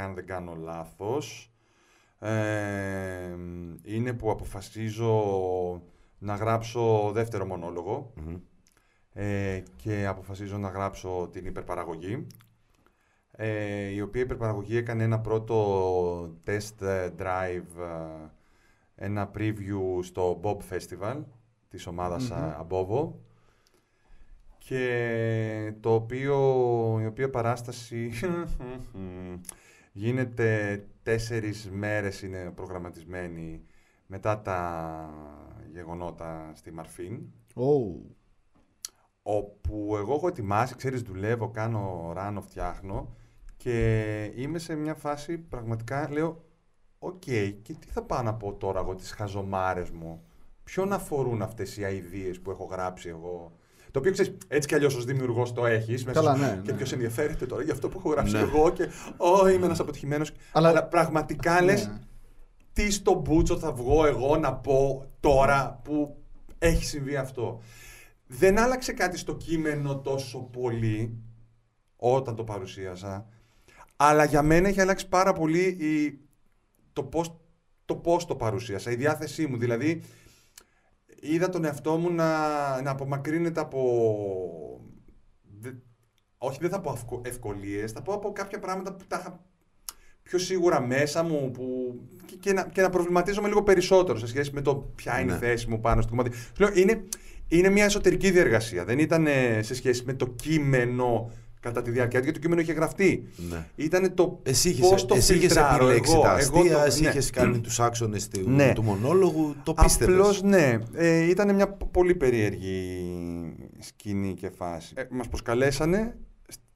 αν δεν κάνω λάθος. Ε, είναι που αποφασίζω να γράψω δεύτερο μονόλογο ε, και αποφασίζω να γράψω την υπερπαραγωγή ε, η οποία υπερπαραγωγή έκανε ένα πρώτο test drive, ένα preview στο Bob Festival της ομαδας mm και το οποίο, η οποία παράσταση γίνεται τέσσερις μέρες είναι προγραμματισμένη μετά τα γεγονότα στη Μαρφίν. Oh. Όπου εγώ έχω ετοιμάσει, ξέρεις, δουλεύω, κάνω ράνω, φτιάχνω και είμαι σε μια φάση πραγματικά, λέω, οκ, και τι θα πάω να πω τώρα εγώ τις χαζομάρες μου; Ποιον αφορούν αυτές οι αηδίες που έχω γράψει εγώ το οποίο ξέρεις, έτσι κι αλλιώς ως δημιουργός το έχεις. Καλά, ναι, Και ναι. ποιος ενδιαφέρεται τώρα για αυτό που έχω γράψει ναι. εγώ και Ω, είμαι ένας αποτυχημένος. Αλλά, Αλλά πραγματικά λες, ναι. τι στο μπούτσο θα βγω εγώ να πω τώρα που έχει συμβεί αυτό. Δεν άλλαξε κάτι στο κείμενο τόσο πολύ όταν το παρουσίασα. Αλλά για μένα έχει αλλάξει πάρα πολύ η... το πώς το, πώς το παρουσίασα, η διάθεσή μου. Δηλαδή, είδα τον εαυτό μου να, να απομακρύνεται από... Δε, όχι, δεν θα πω ευκο, ευκολίες, θα πω από κάποια πράγματα που τα είχα πιο σίγουρα μέσα μου που, και, και, να, και να προβληματίζομαι λίγο περισσότερο σε σχέση με το ποια είναι Ναι. η θέση μου πάνω στο κομμάτι. Σου λέω, είναι, είναι μια εσωτερική διεργασία. Δεν ήταν ε, σε σχέση με το κείμενο κατά τη διάρκεια, γιατί το κείμενο είχε γραφτεί. Ναι. Ήταν το Εσύ πώς είχες, το εσύ είχες φιλτράρω επιλέξει εγώ, τα εγώ αστεία, το- εσύ ναι. είχες κάνει τους άξονες του, Ναι. του μονόλογου, το πίστευες; Απλώς ναι, ε, ήταν μια π- πολύ περίεργη σκηνή και φάση. Ε, μας προσκαλέσανε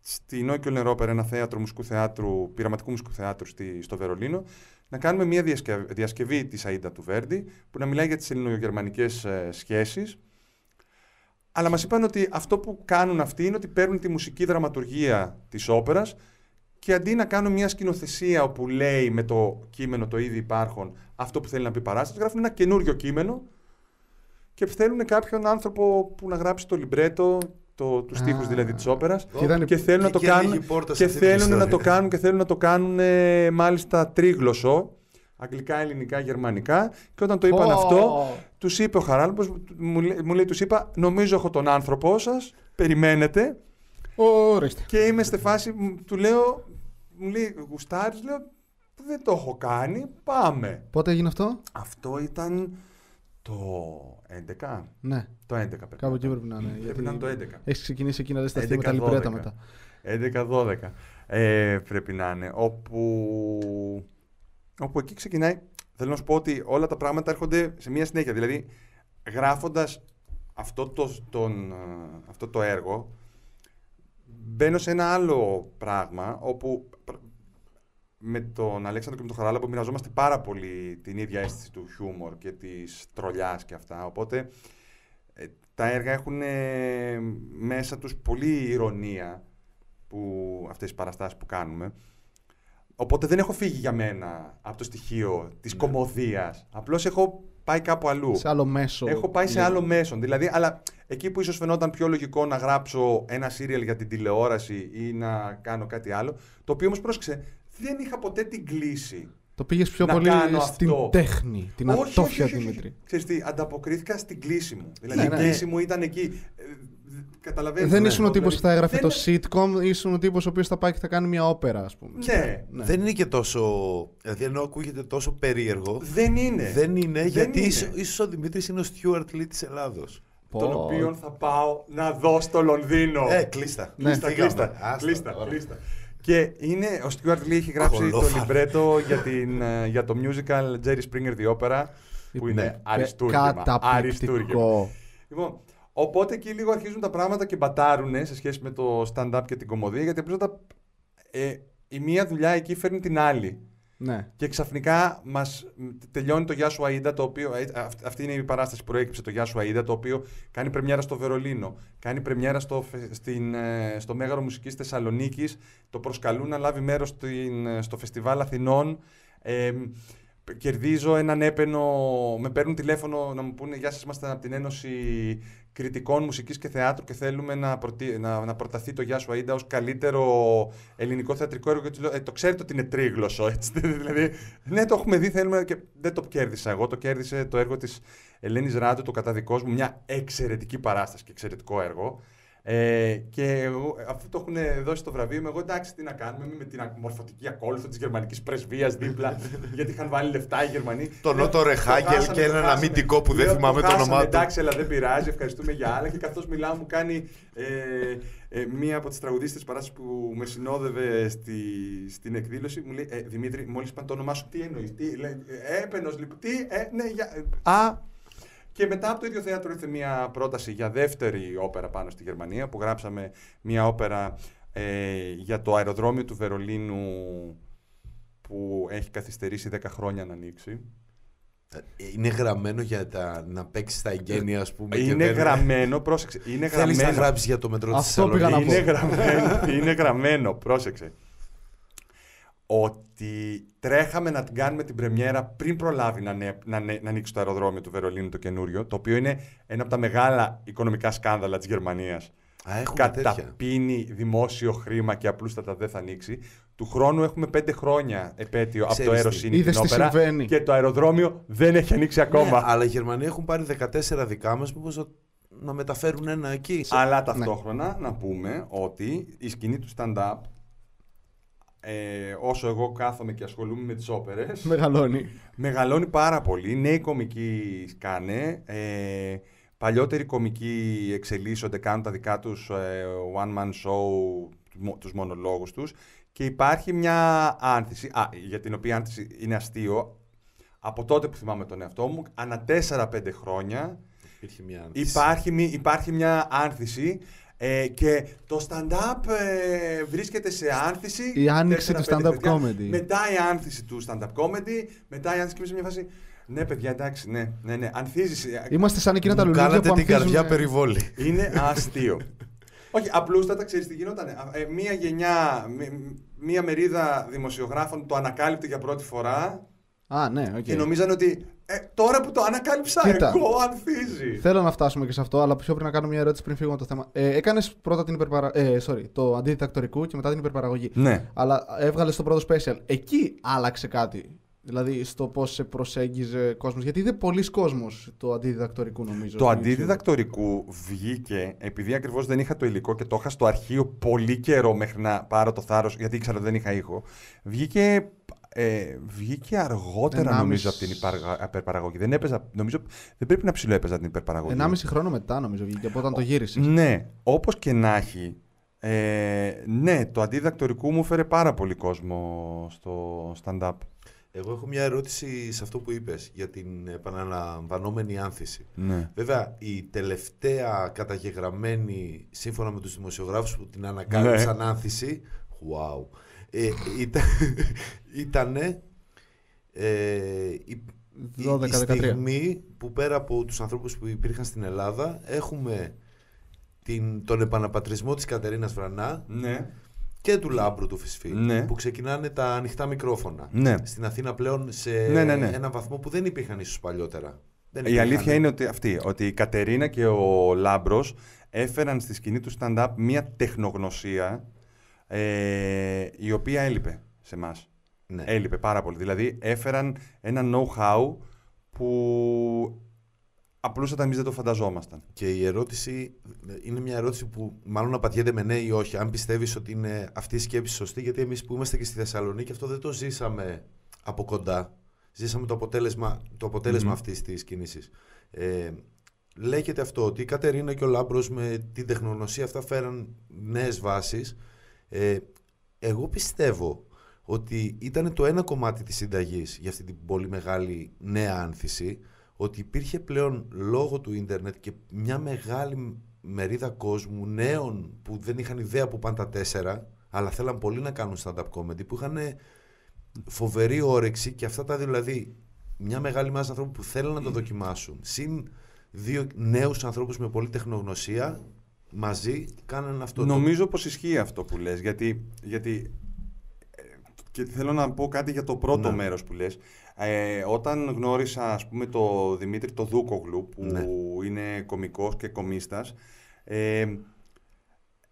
στη Νόικιο Νερόπερα, ένα θέατρο μουσικού θεάτρου, πειραματικού μουσικού θεάτρου στη, στο Βερολίνο, να κάνουμε μια διασκευή, διασκευή της Αΐντα του Βέρντι, που να μιλάει για τις ελληνογερμανικές ε, σχέσεις. Αλλά μας είπαν ότι αυτό που κάνουν αυτοί είναι ότι παίρνουν τη μουσική δραματουργία της όπερας και αντί να κάνουν μια σκηνοθεσία όπου λέει με το κείμενο το ήδη υπάρχον αυτό που θέλει να πει η παράσταση, γράφουν ένα καινούριο κείμενο και θέλουν κάποιον άνθρωπο που να γράψει το λιμπρέτο, το, τους στίχους Α. δηλαδή της όπερας Και ήταν- και θέλουν να το και κάνουν ανοίγει πόρτα σε και αυτή την θέλουν να το ιστορία. κάνουν και θέλουν να το κάνουν ε, μάλιστα τρίγλωσσο αγγλικά, ελληνικά, γερμανικά και όταν το είπαν Πω. αυτό τους είπε ο Χαράλαμπος μου, λέει- μου λέει τους είπα νομίζω έχω τον άνθρωπό σας περιμένετε Ορίστε. και είμαι στη φάση, μ, του λέω, μου λέει, γουστάρεις, λέω, δεν το έχω κάνει, πάμε. Πότε έγινε αυτό; Αυτό ήταν το 11, Ναι, το 11 πρέπει. κάπου εκεί πρέπει να είναι. Πρέπει να είναι το 11. Έχεις ξεκινήσει εκεί να δεις τα αστεία με τα 11-12. λιμπρέτα μετά. 11-12 ε, πρέπει να είναι, όπου, όπου εκεί ξεκινάει, θέλω να σου πω ότι όλα τα πράγματα έρχονται σε μία συνέχεια, δηλαδή γράφοντας αυτό το, τον, ε, αυτό το έργο, μπαίνω σε ένα άλλο πράγμα, όπου πr- με τον Αλέξανδρο και με τον Χαράλαμπο μοιραζόμαστε πάρα πολύ την ίδια αίσθηση του χιούμορ και της τρολιάς και αυτά, οπότε ε, τα έργα έχουν ε, μέσα τους πολύ ηρωνία που, αυτές οι παραστάσεις που κάνουμε. Οπότε δεν έχω φύγει για μένα από το στοιχείο της κομμωδίας. Απλώς έχω πάει κάπου αλλού. Σε άλλο μέσο. Έχω πάει σε λίγο. άλλο μέσο. Δηλαδή, αλλά εκεί που ίσως φαινόταν πιο λογικό να γράψω ένα σύριαλ για την τηλεόραση ή να κάνω κάτι άλλο, το οποίο όμως πρόσεξε, δεν είχα ποτέ την κλίση. Το πήγες πιο να πολύ κάνω στην αυτό. τέχνη, την Όχι, όχι, ατόφια όχι, όχι. Δημήτρη. Ξέρεις τι, ανταποκρίθηκα στην κλίση μου. Δηλαδή Ναι, η ναι. κλίση μου ήταν εκεί. Ε, Καταλαβαίνεις. Δεν ναι. ήσουν ο τύπος που θα έγραφε Δεν- το sitcom, ήσουν ο τύπος ο οποίος θα πάει και θα κάνει μια όπερα, ας πούμε. Ναι, Ναι. Δεν είναι και τόσο. Δηλαδή, ενώ ακούγεται τόσο περίεργο. δεν είναι. Δεν είναι, γιατί είναι. ίσως, ίσως ο Δημήτρης είναι ο Στιούαρτ Λί της Ελλάδος. Τον Πω. οποίο θα πάω να δω στο Λονδίνο. Ε, κλείστα. Ναι. Κλείστα, Φύγαμε. κλείστα, Άστα, κλείστα, ωραία. κλείστα. Και είναι, ο Stuart Lee έχει γράψει το Κολόφαρο. λιμπρέτο για, την, ε, για το musical Jerry Springer The Opera, που είναι Ναι. αριστούργημα. αριστούργημα. Καταπληκτικό. Λοιπόν, οπότε εκεί λίγο αρχίζουν τα πράγματα και μπατάρουν σε σχέση με το stand-up και την κομμωδία, γιατί απλώς τα, ε, η μία δουλειά εκεί φέρνει την άλλη. Ναι. Και ξαφνικά μας τελειώνει το Γεια σου Αΐντα, το οποίο. ε, αυ- Αυτή είναι η παράσταση που προέκυψε το Γεια σου Αΐντα, το οποίο κάνει πρεμιέρα στο Βερολίνο. Κάνει πρεμιέρα στο, φε- στην, ε, στο Μέγαρο Μουσικής Θεσσαλονίκης. Το προσκαλούν να λάβει μέρος στο Φεστιβάλ Αθηνών. Ε, κερδίζω έναν έπαινο, με παίρνουν τηλέφωνο να μου πούνε «Γεια σας, είμαστε από την Ένωση Κριτικών Μουσικής και Θεάτρου και θέλουμε να, προτι... να, να προταθεί το Γεια σου Αΐντα ως καλύτερο ελληνικό θεατρικό έργο» και τους λέω «Ε, το ξέρετε ότι είναι τρίγλωσσο, έτσι, δηλαδή, ναι, το έχουμε δει, θέλουμε και δεν το κέρδισα εγώ, το κέρδισε το έργο της Ελένης Ράντου, το καταδικός μου, μια εξαιρετική παράσταση και εξαιρετικό έργο. Ε, και εγώ, αφού το έχουν δώσει το βραβείο, είμαι εγώ εντάξει, τι να κάνουμε με την μορφωτική ακόλουθο της γερμανικής πρεσβείας δίπλα, γιατί είχαν βάλει λεφτά οι Γερμανοί. Τον Νότο Ρεχάγκελ και έναν αμυντικό που δεν Λέω, θυμάμαι το χάσαμε, όνομά του. Εντάξει, αλλά δεν πειράζει, ευχαριστούμε για άλλα. Και καθώς μιλάω, μου κάνει ε, ε, μία από τις τραγουδίστε παράσταση που με συνόδευε στη, στην εκδήλωση, μου λέει: ε, Δημήτρη, μόλις είπαν το όνομά σου, τι εννοείς, τι, λέει, ε, έπαινος, λοιπόν, τι, ε, ναι, για, ε, α, και μετά από το ίδιο θέατρο ήρθε μια πρόταση για δεύτερη όπερα πάνω στη Γερμανία που γράψαμε μια όπερα ε, για το αεροδρόμιο του Βερολίνου που έχει καθυστερήσει 10 χρόνια να ανοίξει. Είναι γραμμένο για τα, να παίξεις τα εγγένεια, ας πούμε. και Είναι δεν- γραμμένο, πρόσεξε, είναι Θέλεις να γραμμένο. γράψεις για το μετρό της Αυτό πήγα να Θεσσαλονίκη. πω. είναι γραμμένο, είναι γραμμένο, πρόσεξε. Ότι τρέχαμε να την κάνουμε την πρεμιέρα πριν προλάβει να, νε- να, νε- να ανοίξει το αεροδρόμιο του Βερολίνου το καινούριο, το οποίο είναι ένα από τα μεγάλα οικονομικά σκάνδαλα της Γερμανίας. Α, έχουμε τέτοια. Καταπίνει δημόσιο χρήμα και απλούστατα δεν θα ανοίξει. Του χρόνου έχουμε πέντε χρόνια επέτειο από το Ξέρεις τι. αεροσύνη Είδες την τι όπερα συμβαίνει. και το αεροδρόμιο δεν έχει ανοίξει ακόμα. Ναι, αλλά οι Γερμανοί έχουν πάρει 14 δικά μας, μήπως να, να μεταφέρουν ένα εκεί. Αλλά ταυτόχρονα να πούμε ότι η σκηνή του stand-up, ε, όσο εγώ κάθομαι και ασχολούμαι με τις όπερες, Μεγαλώνει. μεγαλώνει πάρα πολύ. Νέοι κομικοί σκάνε, ε, παλιότεροι κομικοί εξελίσσονται, κάνουν τα δικά τους ε, one-man show, μο- τους μονολόγους τους και υπάρχει μια άνθηση, α, για την οποία άνθηση είναι αστείο, από τότε που θυμάμαι τον εαυτό μου, ανά 4-5 χρόνια Υπήρχε μια άνθηση. Υπάρχει, μη- υπάρχει μια άνθηση ε, και το stand-up ε, βρίσκεται σε άνθηση. Η άνοιξη του 4-5 stand-up παιδιά. comedy. Μετά η άνθηση του stand-up comedy. Μετά η άνθηση και είμαι σε μια φάση. Ναι, παιδιά, εντάξει, ναι, ναι, ναι. Ανθίζεις. ε, Είμαστε σαν εκείνα τα Μου λουλούδια κάνατε που την ανθίζουν... καρδιά περιβόλη. Είναι αστείο. Όχι, απλούστατα ξέρεις τι γινόταν. Ε, μία γενιά, μ- μία μερίδα δημοσιογράφων το ανακάλυπτε για πρώτη φορά Α, ναι, οκ. και νομίζαν ότι ε, τώρα που το ανακάλυψα, Κοίτα. εγώ ανθίζει. Θέλω να φτάσουμε και σε αυτό, αλλά πιο πριν να κάνω μια ερώτηση πριν φύγουμε από το θέμα. Ε, Έκανες πρώτα την υπερπαρα... ε, sorry, το αντί διδακτορικού και μετά την υπερπαραγωγή. Ναι. Αλλά έβγαλες το πρώτο special. Εκεί άλλαξε κάτι. Δηλαδή στο πώς σε προσέγγιζε κόσμος. Γιατί είδε πολλοί κόσμος το αντιδιδακτορικού, νομίζω. Το στο YouTube. αντιδιδακτορικού βγήκε επειδή ακριβώς δεν είχα το υλικό και το είχα στο αρχείο πολύ καιρό μέχρι να πάρω το θάρρος, γιατί ήξερα ότι δεν είχα ήχο. Βγήκε, ε, βγήκε αργότερα Ενάμιση- νομίζω από την υπαργα- υπερπαραγωγή. Δεν έπαιζα, νομίζω δεν πρέπει να ψηλοέπαιζα την υπερπαραγωγή. 1,5 χρόνο μετά, νομίζω, βγήκε από όταν το γύρισε. Ναι, όπως και να έχει, ε, ναι, το αντιδιδακτορικού μου φέρε πάρα πολύ κόσμο στο stand-up. Εγώ έχω μια ερώτηση σε αυτό που είπες για την επαναλαμβανόμενη άνθηση. Ναι. Βέβαια, η τελευταία καταγεγραμμένη, σύμφωνα με τους δημοσιογράφους που την ανακάλυψαν Ναι. άνθηση, wow, ε, ήταν, ήτανε ε, η, η- 12-13. η στιγμή που πέρα από τους ανθρώπους που υπήρχαν στην Ελλάδα έχουμε την, τον επαναπατρισμό της Κατερίνας Βρανά Ναι. και του Λάμπρου του Φυσφή Ναι. που ξεκινάνε τα ανοιχτά μικρόφωνα. Ναι. Στην Αθήνα πλέον σε Ναι, ναι, ναι. έναν βαθμό που δεν υπήρχαν ίσως παλιότερα. Δεν Η υπήρχαν. αλήθεια είναι ότι αυτή, ότι η Κατερίνα και ο Λάμπρος έφεραν στη σκηνή του stand-up μία τεχνογνωσία ε, η οποία έλειπε σε εμάς. Ναι. Έλειπε πάρα πολύ. Δηλαδή έφεραν ένα know-how που απλούστατα εμείς δεν το φανταζόμασταν. Και η ερώτηση είναι μια ερώτηση που μάλλον απαντιέται με ναι ή όχι. Αν πιστεύεις ότι είναι αυτή η σκέψη σωστή, γιατί εμείς που είμαστε και στη Θεσσαλονίκη αυτό δεν το ζήσαμε από κοντά. Ζήσαμε το αποτέλεσμα, το αποτέλεσμα Μμμ. αυτής της κίνησης. Ε, λέγεται αυτό ότι η Κατερίνα και ο Λάμπρος με την τεχνογνωσία αυτά φέραν νέες βάσεις. Ε, εγώ πιστεύω ότι ήταν το ένα κομμάτι της συνταγής για αυτή την πολύ μεγάλη νέα άνθηση ότι υπήρχε πλέον λόγω του ίντερνετ και μια μεγάλη μερίδα κόσμου νέων που δεν είχαν ιδέα που πάνε τα τέσσερα αλλά θέλαν πολύ να κάνουν stand-up comedy που είχαν φοβερή όρεξη και αυτά τα δύο, δηλαδή μια μεγάλη μάζα ανθρώπων που θέλουν να το δοκιμάσουν συν δύο νέους ανθρώπους με πολύ τεχνογνωσία μαζί κάνανε αυτό το- Νομίζω πως ισχύει αυτό που λες, γιατί, γιατί ε, Και θέλω να πω κάτι για το πρώτο Ναι. μέρος που λες. Ε, όταν γνώρισα, ας πούμε, το Δημήτρη το Δούκογλου, που Ναι. είναι κομικός και κομίστας, ε,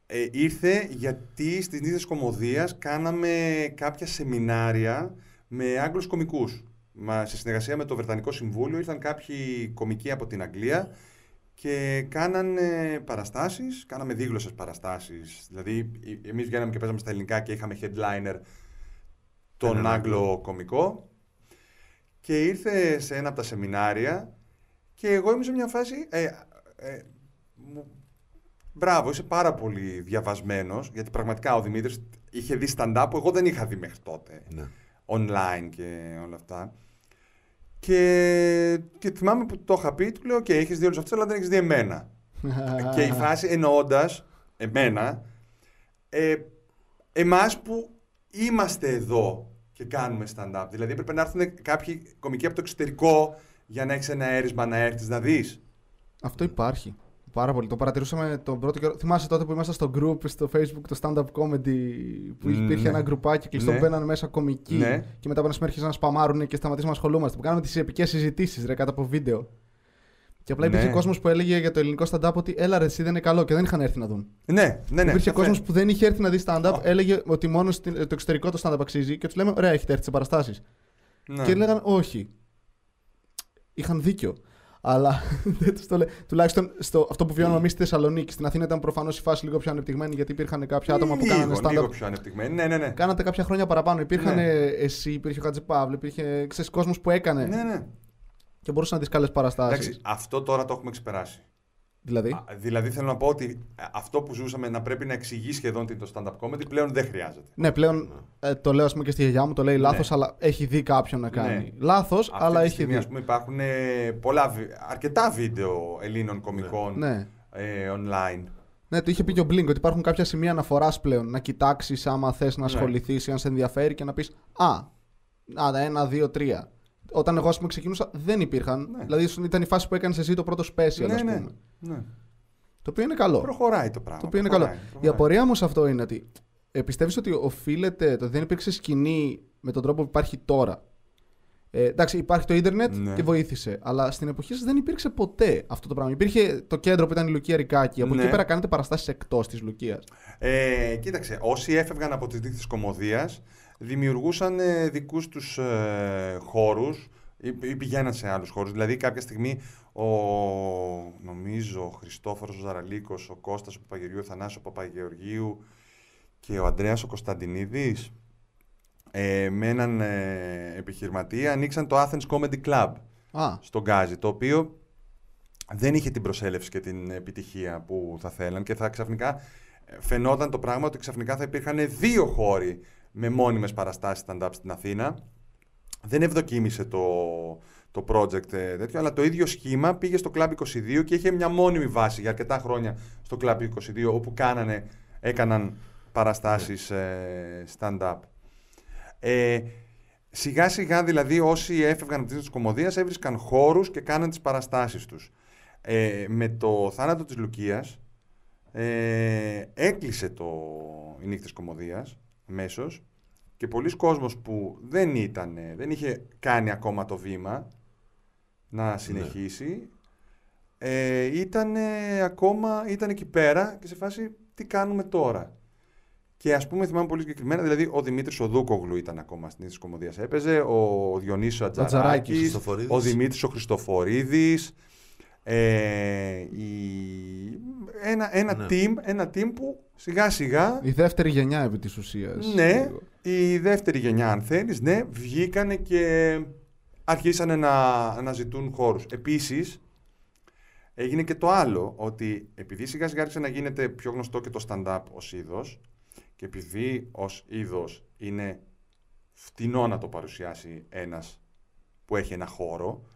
ε, ήρθε γιατί στις νύχτες κομμωδίας κάναμε κάποια σεμινάρια με Άγγλους κομικούς. Μα, σε συνεργασία με το Βρετανικό Συμβούλιο ήρθαν κάποιοι κομικοί από την Αγγλία και κάνανε παραστάσεις, κάναμε δίγλωσσες παραστάσεις. Δηλαδή, ε- εμείς βγαίναμε και παίζαμε στα ελληνικά και είχαμε headliner τον Έναν Άγγλο κομικό και ήρθε σε ένα από τα σεμινάρια και εγώ ήμουν σε μια φάση... Ε, ε, μου- μπράβο, είσαι πάρα πολύ διαβασμένος, γιατί πραγματικά ο Δημήτρης είχε δει stand-up που εγώ δεν είχα δει μέχρι τότε Ναι. online και όλα αυτά. Και, και θυμάμαι που το είχα πει, του λέω: OK, έχεις δει όλους αυτούς, αλλά δεν έχεις δει εμένα. και η φράση εννοώντας εμένα, ε, εμάς που είμαστε εδώ και κάνουμε stand-up. Δηλαδή έπρεπε να έρθουν κάποιοι κομικοί από το εξωτερικό για να έχεις ένα έρισμα να έρθεις να δεις. Αυτό υπάρχει. Πάρα πολύ. Το παρατηρούσαμε τον πρώτο καιρό. Θυμάσαι τότε που ήμασταν στο group στο facebook, το stand-up comedy, που Ναι. υπήρχε ένα γκρουπάκι κλειστό, Ναι. μπαίναν μέσα κομικοί Ναι. και μετά από ένα σημείο άρχισαν να σπαμάρουν και σταματήσαμε να ασχολούμαστε. Που κάναμε τις επικές συζητήσεις ρε κάτω από βίντεο. Και απλά υπήρχε Ναι. κόσμος που έλεγε για το ελληνικό stand-up ότι έλα ρε, εσύ δεν είναι καλό και δεν είχαν έρθει να δουν. Ναι, ναι, ναι. υπήρχε σαφές. κόσμος που δεν είχε έρθει να δει stand-up, Α. έλεγε ότι μόνο στην- το εξωτερικό το stand-up αξίζει και τους λέμε ωραία, έχετε έρθει σε παραστάσεις. Ναι. Και λέγανε όχι. Είχαν δίκιο. Αλλά δεν τους το λέει. Τουλάχιστον στο, αυτό που βιώνουμε εμείς στη Θεσσαλονίκη. Στην Αθήνα ήταν προφανώς η φάση λίγο πιο ανεπτυγμένη γιατί υπήρχαν κάποια άτομα που λίγο, κάνανε Λίγο stand-up. πιο ανεπτυγμένη. Ναι, ναι, ναι. Κάνατε κάποια χρόνια παραπάνω. Υπήρχαν Ναι. εσύ, υπήρχε ο Χατζηπαύλου, υπήρχε ξέρεις, κόσμος που έκανε ναι, ναι. και μπορούσε να δει καλές παραστάσεις. Εντάξει, αυτό τώρα το έχουμε ξεπεράσει. Δηλαδή; Α, Δηλαδή θέλω να πω ότι ε, αυτό που ζούσαμε να πρέπει να εξηγεί σχεδόν τι είναι το stand-up comedy πλέον δεν χρειάζεται. Ναι, πλέον ε, το λέω ας πούμε και στη γιαγιά μου, το λέει Ναι. λάθος, αλλά έχει δει κάποιον να κάνει. Ναι. Λάθος, Αυτή αλλά τη έχει στιγμή, δει. ας πούμε, υπάρχουν ε, πολλά, βι- αρκετά βίντεο Ελλήνων κομικών Ναι. ε, online. Ναι, το είχε πει και ο Blink ότι υπάρχουν κάποια σημεία αναφοράς πλέον. Να κοιτάξεις άμα θες να Ναι. ασχοληθείς ή αν σε ενδιαφέρει και να πεις Α, α, ένα, δύο, τρία. Όταν εγώ, ας πούμε, ξεκινούσα, δεν υπήρχαν. Ναι. Δηλαδή, ήταν η φάση που έκανες εσύ το πρώτο special, ναι, ας ναι, πούμε. ναι. Το οποίο είναι καλό. Προχωράει το πράγμα. Το οποίο είναι προχωράει, καλό. Η προχωράει. απορία μου σε αυτό είναι ότι ε, πιστεύεις ότι οφείλεται το ότι δεν υπήρξε σκηνή με τον τρόπο που υπάρχει τώρα. Ε, εντάξει, υπάρχει το ίντερνετ Ναι. και βοήθησε. Αλλά στην εποχή σας δεν υπήρξε ποτέ αυτό το πράγμα. Υπήρχε το κέντρο που ήταν η Λουκία Ρικάκη. Από Ναι. εκεί πέρα κάνετε παραστάσεις εκτός της Λουκίας. Ε, κοίταξε, όσοι έφευγαν από τις δίκτυες κομμωδίας δημιουργούσαν ε, δικούς τους ε, χώρους ή, ή πηγαίναν σε άλλους χώρους. Δηλαδή κάποια στιγμή ο, νομίζω, ο Χριστόφορος ο Ζαραλίκος, ο Κώστας ο Παπαγεωργίου, ο Θανάσης ο Παπαγεωργίου και ο Ανδρέας ο Κωνσταντινίδης ε, με έναν ε, επιχειρηματία ανοίξαν το Athens Comedy Club Α, στον Γκάζι, το οποίο δεν είχε την προσέλευση και την επιτυχία που θα θέλαν και θα ξαφνικά ε, φαινόταν το πράγμα ότι ξαφνικά θα υπήρχαν δύο χώροι με μόνιμες παραστάσεις stand-up στην Αθήνα. Δεν ευδοκίμησε το, το project ε, τέτοιο, αλλά το ίδιο σχήμα πήγε στο Club 22 και είχε μια μόνιμη βάση για αρκετά χρόνια στο Club 22 όπου κάνανε, έκαναν παραστάσεις ε, stand-up. Ε, σιγά σιγά δηλαδή όσοι έφευγαν από τις κομμωδίας έβρισκαν χώρους και κάναν τις παραστάσεις τους. Ε, με το θάνατο της Λουκίας ε, έκλεισε το οι νύχτες κομμωδίας μέσως και πολλοί κόσμος που δεν ήταν, δεν είχε κάνει ακόμα το βήμα να συνεχίσει ε, ήταν ακόμα, ήταν εκεί πέρα και σε φάση τι κάνουμε τώρα; Και ας πούμε, θυμάμαι πολύ συγκεκριμένα, δηλαδή ο Δημήτρης Οδούκογλου ήταν ακόμα στην ίδια κομμωδίας. Έπαιζε, ο Διονύσης ο Ατζαράκης, Ατζαράκης, Χριστοφορίδης. ο Δημήτρης ο Χριστοφορίδης. Ε, η- ένα, ένα, Ναι. team, ένα team που σιγά σιγά η δεύτερη γενιά επί της ουσίας. ναι, η δεύτερη γενιά, αν θέλεις, ναι, βγήκανε και αρχίσανε να, να ζητούν χώρους. Επίσης, έγινε και το άλλο, ότι επειδή σιγά σιγά άρχισε να γίνεται πιο γνωστό και το stand-up ως είδος και επειδή ως είδος είναι φτηνό να το παρουσιάσει ένας που έχει ένα χώρο,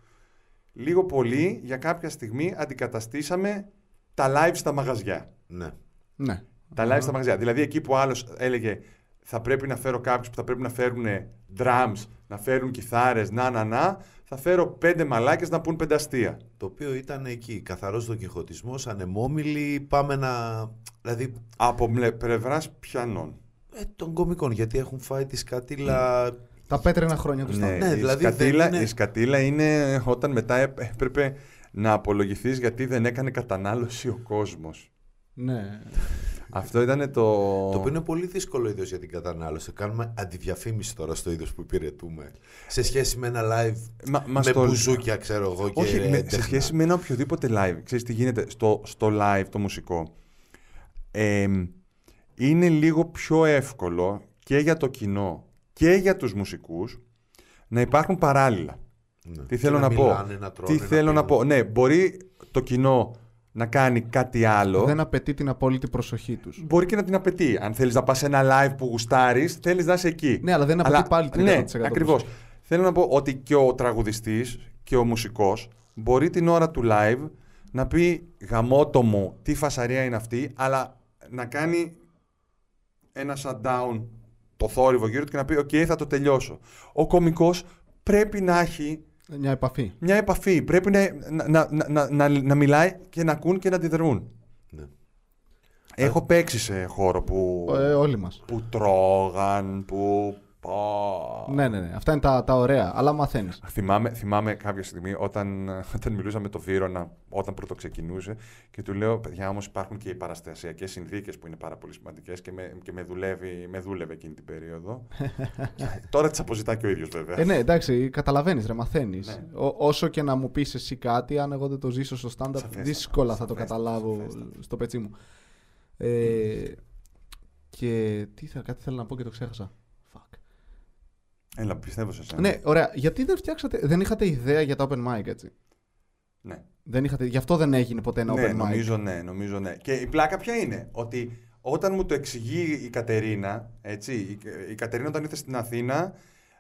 λίγο πολύ για κάποια στιγμή αντικαταστήσαμε τα live στα μαγαζιά. Ναι. Ναι. Τα live στα μαγαζιά. Δηλαδή εκεί που άλλος έλεγε θα πρέπει να φέρω κάποιους που θα πρέπει να φέρουν drums, να φέρουν κιθάρες, να να να, θα φέρω πέντε μαλάκες να πούν πενταστία. Το οποίο ήταν εκεί, καθαρός δοκιχωτισμός, ανεμόμυλοι, πάμε να... Δηλαδή, Από πλευράς πιανών. Ε, των κομικών, γιατί έχουν φάει τη σκατήλα. Τα πέτρινα χρόνια τους Ναι, stand. Ναι, η, δηλαδή δεν σκατήλα, είναι- η σκατήλα είναι όταν μετά έπ- έπρεπε να απολογηθείς γιατί δεν έκανε κατανάλωση ο κόσμος. Ναι. Αυτό ήταν το... Το οποίο είναι πολύ δύσκολο είδο για την κατανάλωση. Κάνουμε αντιδιαφήμιση τώρα στο είδος που υπηρετούμε. Σε σχέση με ένα live Μα- μας με το- μπουζούκια, ξέρω εγώ. Και Όχι, με- σε έντεχνα. σχέση με ένα οποιοδήποτε live. Ξέρεις τι γίνεται στο, στο live το μουσικό. εμ, είναι λίγο πιο εύκολο και για το κοινό και για τους μουσικούς να υπάρχουν παράλληλα. Ναι. Τι Και θέλω να, πω; μιλάνε, να τρώνε, Τι θέλω να πίνουν. πω; Ναι, μπορεί το κοινό να κάνει κάτι άλλο. Δεν απαιτεί την απόλυτη προσοχή τους. Μπορεί και να την απαιτεί. Αν θέλεις να πας σε ένα live που γουστάρεις, θέλεις να είσαι εκεί. Ναι, αλλά δεν απαιτεί πάλι 30% Ναι, προσοχή. ακριβώς. Θέλω να πω ότι και ο τραγουδιστής και ο μουσικός μπορεί την ώρα του live να πει γαμώτο μου, τι φασαρία είναι αυτή, αλλά να κάνει ένα shutdown το θόρυβο γύρω του και να πει: Οκ, θα το τελειώσω. Ο κωμικός πρέπει να έχει Μια επαφή. μια επαφή. Πρέπει να, να, να, να, να, να μιλάει και να ακούν και να αντιδρούν. Ναι. Έχω παίξει σε χώρο που, Ε, όλοι μας. που τρώγαν, που... Πω. Ναι, ναι, ναι. Αυτά είναι τα, τα ωραία. Αλλά μαθαίνεις. Θυμάμαι, θυμάμαι κάποια στιγμή όταν, όταν μιλούσα με τον Βίρονα, όταν πρώτο ξεκινούσε, και του λέω: Παιδιά, όμως υπάρχουν και οι παραστασιακές συνθήκες που είναι πάρα πολύ σημαντικές και, με, και με, δουλεύει, με δούλευε εκείνη την περίοδο. Τώρα τις αποζητά και ο ίδιος, βέβαια. Ε, ναι, εντάξει, καταλαβαίνεις, ρε, μαθαίνεις. Ναι. Όσο και να μου πεις εσύ κάτι, αν εγώ δεν το ζήσω στο stand-up, Σαφέστατα, δύσκολα θα το σαφέστατα, καταλάβω σαφέστατα. στο πετσί μου. Ε, και τι θα, κάτι θέλω να πω και το ξέχασα. Fuck. Έλα, πιστεύω σε σένα. Ναι, ωραία. Γιατί δεν φτιάξατε, δεν είχατε ιδέα για τα open mic, έτσι; ναι. Δεν είχατε, γι' αυτό δεν έγινε ποτέ ένα ναι, open mic. νομίζω ναι, νομίζω ναι. Και η πλάκα ποια είναι, ότι όταν μου το εξηγεί η Κατερίνα, έτσι, η, η Κατερίνα όταν ήρθε στην Αθήνα,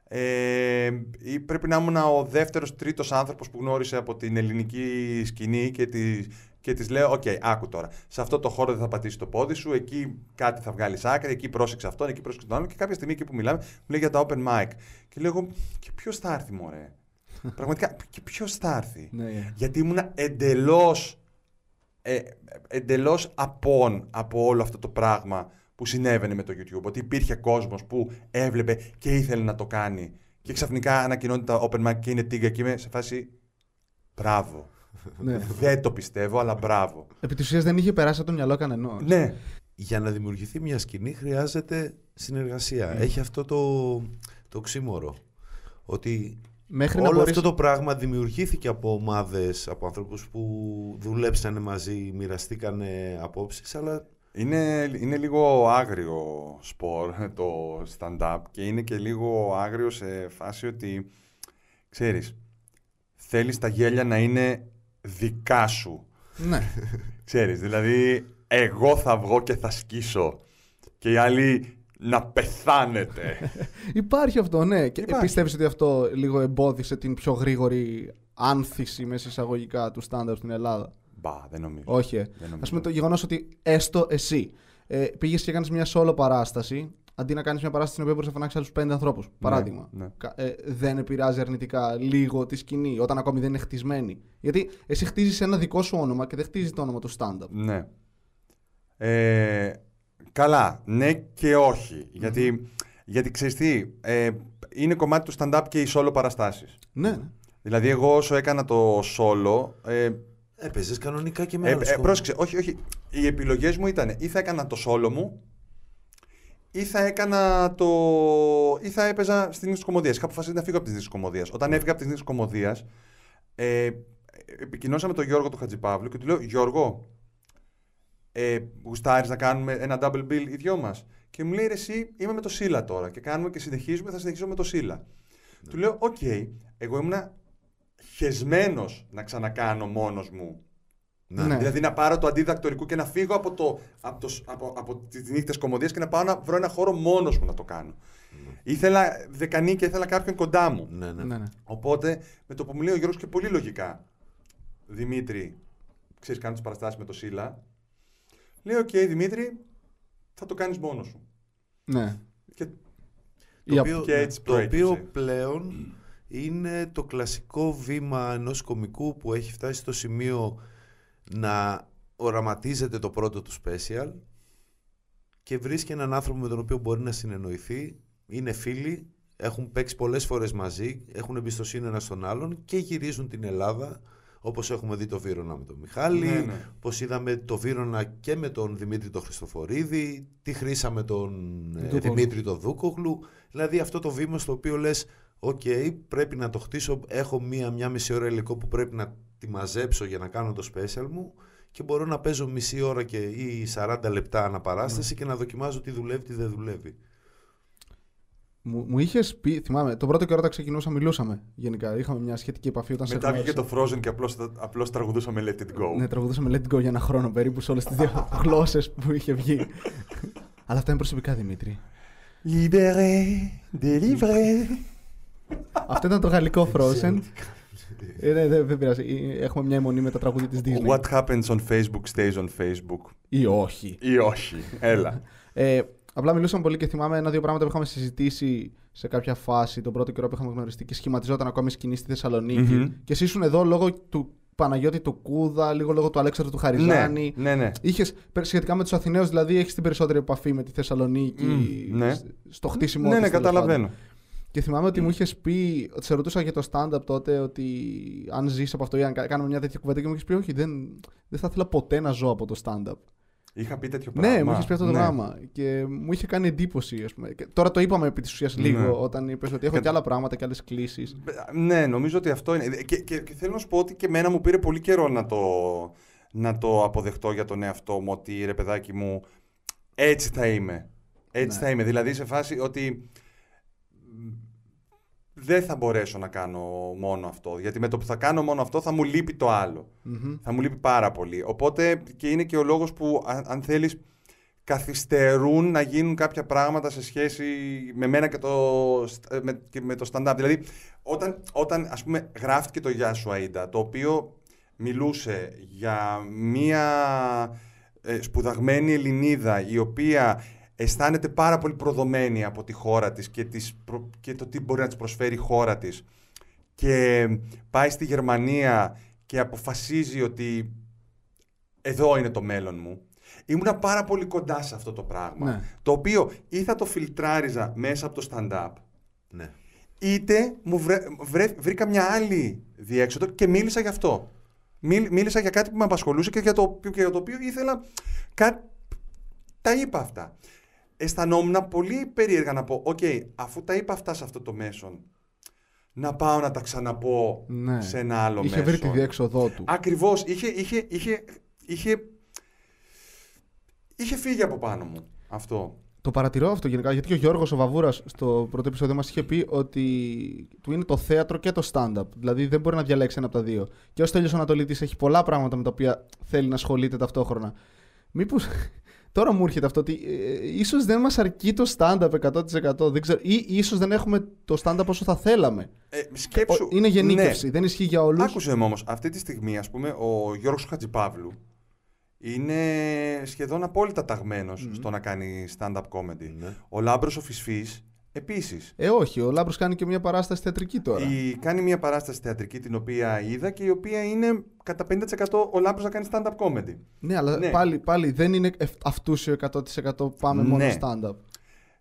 ε, ή πρέπει να ήμουν ο δεύτερος, τρίτος άνθρωπος που γνώρισε από την ελληνική σκηνή και, τη, και της λέω, οκ, άκου τώρα, σε αυτό το χώρο δεν θα πατήσεις το πόδι σου, εκεί κάτι θα βγάλεις άκρη, εκεί πρόσεξε αυτόν, εκεί πρόσεξε τον άλλον και κάποια στιγμή εκεί που μιλάμε, μου λέει για τα open mic. Και λέω, εγώ, και ποιος θα έρθει μωρέ; Πραγματικά, και ποιος θα έρθει; Ναι. Γιατί ήμουν εντελώς, ε, εντελώς απόν από όλο αυτό το πράγμα που συνέβαινε με το YouTube. Ότι υπήρχε κόσμος που έβλεπε και ήθελε να το κάνει. Και ξαφνικά ανακοινώνεται τα open mic και είναι τίγκα και είμαι σε φάση μπράβο. Ναι. Δεν το πιστεύω, αλλά μπράβο. Επί της ουσίας δεν είχε περάσει από το μυαλό κανενός. Ναι, Για να δημιουργηθεί μια σκηνή χρειάζεται συνεργασία. Ναι. Έχει αυτό το, το ξύμορο. Ότι Μέχρι να όλο μπορείς... αυτό το πράγμα δημιουργήθηκε από ομάδες, από ανθρώπους που δουλέψανε μαζί, μοιραστήκανε απόψεις, αλλά είναι, είναι λίγο άγριο σπορ το stand-up και είναι και λίγο άγριο σε φάση ότι, ξέρεις, θέλεις τα γέλια να είναι δικά σου. Ναι. Ξέρεις, δηλαδή εγώ θα βγω και θα σκίσω και οι άλλοι να πεθάνετε. Υπάρχει αυτό, ναι. Και Υπάρχει. πιστεύεις ότι αυτό λίγο εμπόδισε την πιο γρήγορη άνθηση μέσα εισαγωγικά του stand-up στην Ελλάδα; Μπα, δεν νομίζω. Όχι. ε. Δεν νομίζω. Α πούμε το γεγονός ότι έστω εσύ ε, πήγες και έκανες μια solo παράσταση, αντί να κάνεις μια παράσταση στην οποία μπορείς να φωνάξεις άλλους πέντε ανθρώπους. Παράδειγμα. ναι. Κα- Ε, δεν επηρεάζει αρνητικά λίγο τη σκηνή, όταν ακόμη δεν είναι χτισμένη. Γιατί εσύ χτίζεις ένα δικό σου όνομα και δεν χτίζεις το όνομα του stand-up. Ναι. Ε, καλά, ναι και όχι. Γιατί, γιατί ξέρεις τι, ε, είναι κομμάτι του stand-up και οι solo παραστάσεις. Ναι, ναι. Δηλαδή εγώ όσο έκανα το solo, ε, έπαιζες κανονικά και με ε, άλλους ε, κόμικους. πρόσεξε, όχι, όχι, οι επιλογές μου ήταν ή θα έκανα το solo μου ή θα έκανα το... ή θα έπαιζα στην Νίκη Κομμωδίας. Είχα αποφασίσει να φύγω από τις Νίκη Κομμωδίας. Όταν έφυγα από τις Νίκη Κομμωδίας, ε, επικοινώνησα με τον Γιώργο του Χατζηπαύλου και του λέω «Γιώργο, ε, γουστάρεις να κάνουμε ένα double bill οι δυο μας». Και μου λέει «Ρε εσύ, είμαι με το Σίλα τώρα και κάνουμε και συνεχίζουμε, θα συνεχίσω με το Σίλα». Του λέω «OK, εγώ ήμουν χεσμένος να ξανακάνω μόνος μου Ναι. Ναι. Δηλαδή να πάρω το αντί διδακτορικού και να φύγω από, το, από, το, από, από τις νύχτες κωμωδίας και να πάω να βρω ένα χώρο μόνος μου να το κάνω. Ήθελα δεκανίκι και ήθελα κάποιον κοντά μου. Ναι, ναι. ναι, ναι. Οπότε με το που μου λέει ο Γιώργος και πολύ λογικά, Δημήτρη, ξέρεις κάνω τις παραστάσεις με το Σίλα, λέει οκ Δημήτρη, θα το κάνεις μόνος σου. ναι. Και Ή Το απ- οποίο, και έτσι το οποίο προέκυψε. πλέον είναι το κλασικό βήμα ενός κωμικού που έχει φτάσει στο σημείο να οραματίζεται το πρώτο του special και βρίσκει έναν άνθρωπο με τον οποίο μπορεί να συνεννοηθεί, είναι φίλοι, έχουν παίξει πολλές φορές μαζί, έχουν εμπιστοσύνη ένα στον άλλον και γυρίζουν την Ελλάδα όπως έχουμε δει το Βύρονα με τον Μιχάλη, Ναι, ναι. όπως είδαμε το Βύρονα και με τον Δημήτρη τον Χριστοφορίδη, τη Χρύσα με τον ε, Δούκογλου. Δημήτρη τον Δούκογλου. Δηλαδή αυτό το βήμα στο οποίο λες, οκ, πρέπει να το χτίσω, έχω μία, μία μισή ώρα υλικό που πρέπει να τη μαζέψω για να κάνω το special μου και μπορώ να παίζω μισή ώρα και, ή 40 λεπτά αναπαράσταση και να δοκιμάζω τι δουλεύει, τι δεν δουλεύει. Μου, μου είχες πει, θυμάμαι, τον πρώτο καιρό όταν ξεκινούσα μιλούσαμε γενικά. Είχαμε μια σχετική επαφή όταν σε Μετά βγήκε γνώρισα. το Frozen και απλώς, απλώς τραγουδούσαμε Let It Go. Ναι, τραγουδούσαμε Let It Go για ένα χρόνο περίπου σε όλες τις δύο γλώσσες που είχε βγει. Αλλά αυτά είναι προσωπικά, Δημήτρη. Libéré, délivré. Αυτό ήταν το γαλλικό Frozen. Ε, ναι, δεν, δεν πειράζει. Ε, Έχουμε μια αιμονή με τα τραγούδια της Disney. What happens on Facebook stays on Facebook. Ή όχι. Ή όχι. Έλα. Ε, απλά μιλούσαμε πολύ και θυμάμαι ένα-δύο πράγματα που είχαμε συζητήσει σε κάποια φάση τον πρώτο καιρό που είχαμε γνωριστεί και σχηματιζόταν ακόμη σκηνή στη θεσσαλονικη Μμμ. Και εσύ ήσουν εδώ λόγω του Παναγιώτη του Κούδα, λίγο λόγω του Αλέξανδρου του Χαριζάνη. ναι, ναι, ναι. Είχες, σχετικά με τους Αθηναίους, δηλαδή έχεις την περισσότερη επαφή με τη Θεσσαλονίκη Μμ, ναι. σ- στο χτίσιμο Ναι, της, ναι, τέλος καταλαβαίνω. Πάντων. Και θυμάμαι ότι μου είχες πει, ότι σε ρωτούσα για το stand-up τότε, ότι αν ζεις από αυτό ή αν κα- κάνουμε μια τέτοια κουβέντα και μου είχες πει: Όχι, δεν, δεν θα ήθελα ποτέ να ζω από το stand-up. Είχα πει τέτοιο πράγμα. Ναι, μου είχες πει αυτό το Ναι. πράγμα. Και μου είχε κάνει εντύπωση, ας πούμε. Και τώρα το είπαμε επί της ουσίας Ναι. λίγο, όταν είπες ότι έχω Και- και άλλα πράγματα και άλλες κλήσεις. Ναι, νομίζω ότι αυτό είναι. Και, και, και θέλω να σου πω ότι και εμένα μου πήρε πολύ καιρό να το, να το αποδεχτώ για τον εαυτό μου ότι ρε παιδάκι μου, έτσι θα είμαι. Έτσι Ναι. θα είμαι. Δηλαδή σε φάση ότι μ, δεν θα μπορέσω να κάνω μόνο αυτό. Γιατί με το που θα κάνω μόνο αυτό θα μου λείπει το άλλο. Θα μου λείπει πάρα πολύ. Οπότε και είναι και ο λόγος που αν, αν θέλεις καθυστερούν να γίνουν κάποια πράγματα σε σχέση με μένα και, το, στ- με, και με το stand-up. Δηλαδή, όταν, όταν ας πούμε γράφτηκε το Γεια σου Αΐντα, το οποίο μιλούσε για μία ε, σπουδαγμένη Ελληνίδα η οποία αισθάνεται πάρα πολύ προδομένη από τη χώρα της και, της προ- και το τι μπορεί να της προσφέρει η χώρα της και πάει στη Γερμανία και αποφασίζει ότι εδώ είναι το μέλλον μου. Ήμουνα πάρα πολύ κοντά σε αυτό το πράγμα. Ναι. Το οποίο ή θα το φιλτράριζα μέσα από το stand-up, Ναι. είτε μου βρε, βρε- βρήκα μια άλλη διέξοδο και μίλησα γι' αυτό. Μίλ- μίλησα για κάτι που με απασχολούσε και για το, οποίο- και για το οποίο ήθελα. Κά... Τα είπα αυτά. Αισθανόμουν πολύ περίεργα να πω: Οκ, αφού τα είπα αυτά σε αυτό το μέσον, να πάω να τα ξαναπώ Ναι. σε ένα άλλο Είχε μέσο. βρει τη διέξοδό του. Ακριβώς. Είχε, είχε, είχε, είχε, είχε φύγει από πάνω μου αυτό. Το παρατηρώ αυτό γενικά, γιατί και ο Γιώργος ο Βαβούρας στο πρώτο επεισόδιο μας είχε πει ότι του είναι το θέατρο και το stand-up. Δηλαδή δεν μπορεί να διαλέξει ένα από τα δύο. Και ο Στέλιος Ανατολίτης έχει πολλά πράγματα με τα οποία θέλει να ασχολείται ταυτόχρονα. Μήπως τώρα μου έρχεται αυτό ότι ε, ίσως δεν μας αρκεί το stand-up 100%. Δεν ξέρω, ή ίσως δεν έχουμε το stand-up όσο θα θέλαμε. Ε, σκέψου. Ο- είναι γενίκευση, Ναι. δεν ισχύει για όλους. Άκουσε με όμως, αυτή τη στιγμή ας πούμε ο Γιώργος Χατζηπαύλου είναι σχεδόν απόλυτα ταγμένος στο να κάνει stand-up comedy. Ναι. Ο Λάμπρος ο Φυσφής επίσης. Ε, όχι, ο Λάμπρος κάνει και μια παράσταση θεατρική τώρα. Η, κάνει μια παράσταση θεατρική την οποία είδα και η οποία είναι κατά 50% ο Λάμπρος να κάνει stand-up comedy. Ναι, αλλά Ναι. Πάλι, πάλι δεν είναι ευ- αυτούσιο 100% πάμε μόνο Ναι. stand-up.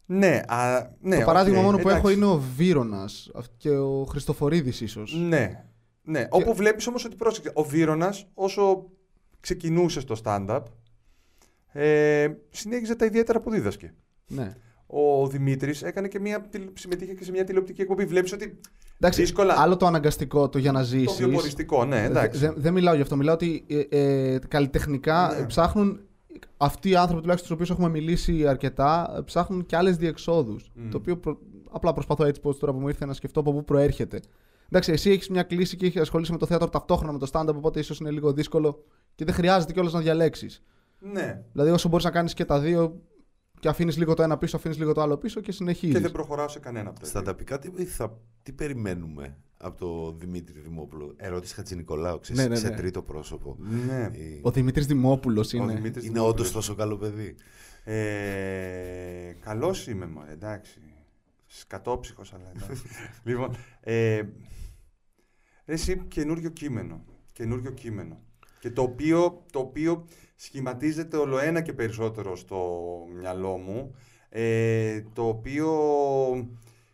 Ναι, α, ναι το παράδειγμα οκ, μόνο που έχω εντάξει. είναι ο Βύρονας και ο Χριστοφορίδης ίσως. Ναι. ναι. Όπου βλέπεις όμως ότι πρόσεξε. Ο Βύρονας όσο ξεκινούσε στο stand-up ε, συνέχιζε τα ιδιαίτερα που δίδασκε. Ναι. Ο Δημήτρης έκανε και μια, τηλε- συμμετείχε και σε μια τηλεοπτική εκπομπή. Βλέπεις ότι Εντάξει, Δύσκολα. άλλο το αναγκαστικό το για να το ζήσεις. βιοποριστικό, ναι, εντάξει. Δεν δεν μιλάω γι' αυτό. Μιλάω ότι ε, ε, καλλιτεχνικά Ναι. ε, ψάχνουν αυτοί οι άνθρωποι τουλάχιστον στους οποίους έχουμε μιλήσει αρκετά, ε, ψάχνουν και άλλες διεξόδους. Μμ. Το οποίο προ- απλά προσπαθώ έτσι πως τώρα που μου ήρθε να σκεφτώ από πού προέρχεται. Εντάξει, εσύ έχεις μια κλίση και έχεις ασχολήσει με το θέατρο ταυτόχρονα με το stand-up, οπότε ίσως είναι λίγο δύσκολο και δεν χρειάζεται κιόλας να διαλέξεις. Ναι. Δηλαδή, όσο μπορείς να κάνεις και τα δύο και αφήνεις λίγο το ένα πίσω, αφήνεις λίγο το άλλο πίσω και συνεχίζεις. Και δεν προχωράω σε κανένα από τα Στα δύο. ταπικά τι, θα, τι περιμένουμε από το Δημήτρη Δημόπουλο; Ερώτηση Χατζηνικολάου, ξέρεις, Ναι, ναι, σε ναι. τρίτο πρόσωπο. Ναι. Ε, Ο Δημήτρης Δημόπουλος Ο είναι. Δημήτρης είναι Δημόπουλος. όντως τόσο καλό παιδί. Ε, καλός είμαι, μωρέ, εντάξει. Σκατόψυχος, αλλά εντάξει. λοιπόν, ε, ρε εσύ, καινούριο κείμενο. Καινούριο κείμενο. Και το οποίο, το οποίο σχηματίζεται όλο ένα και περισσότερο στο μυαλό μου, ε, το οποίο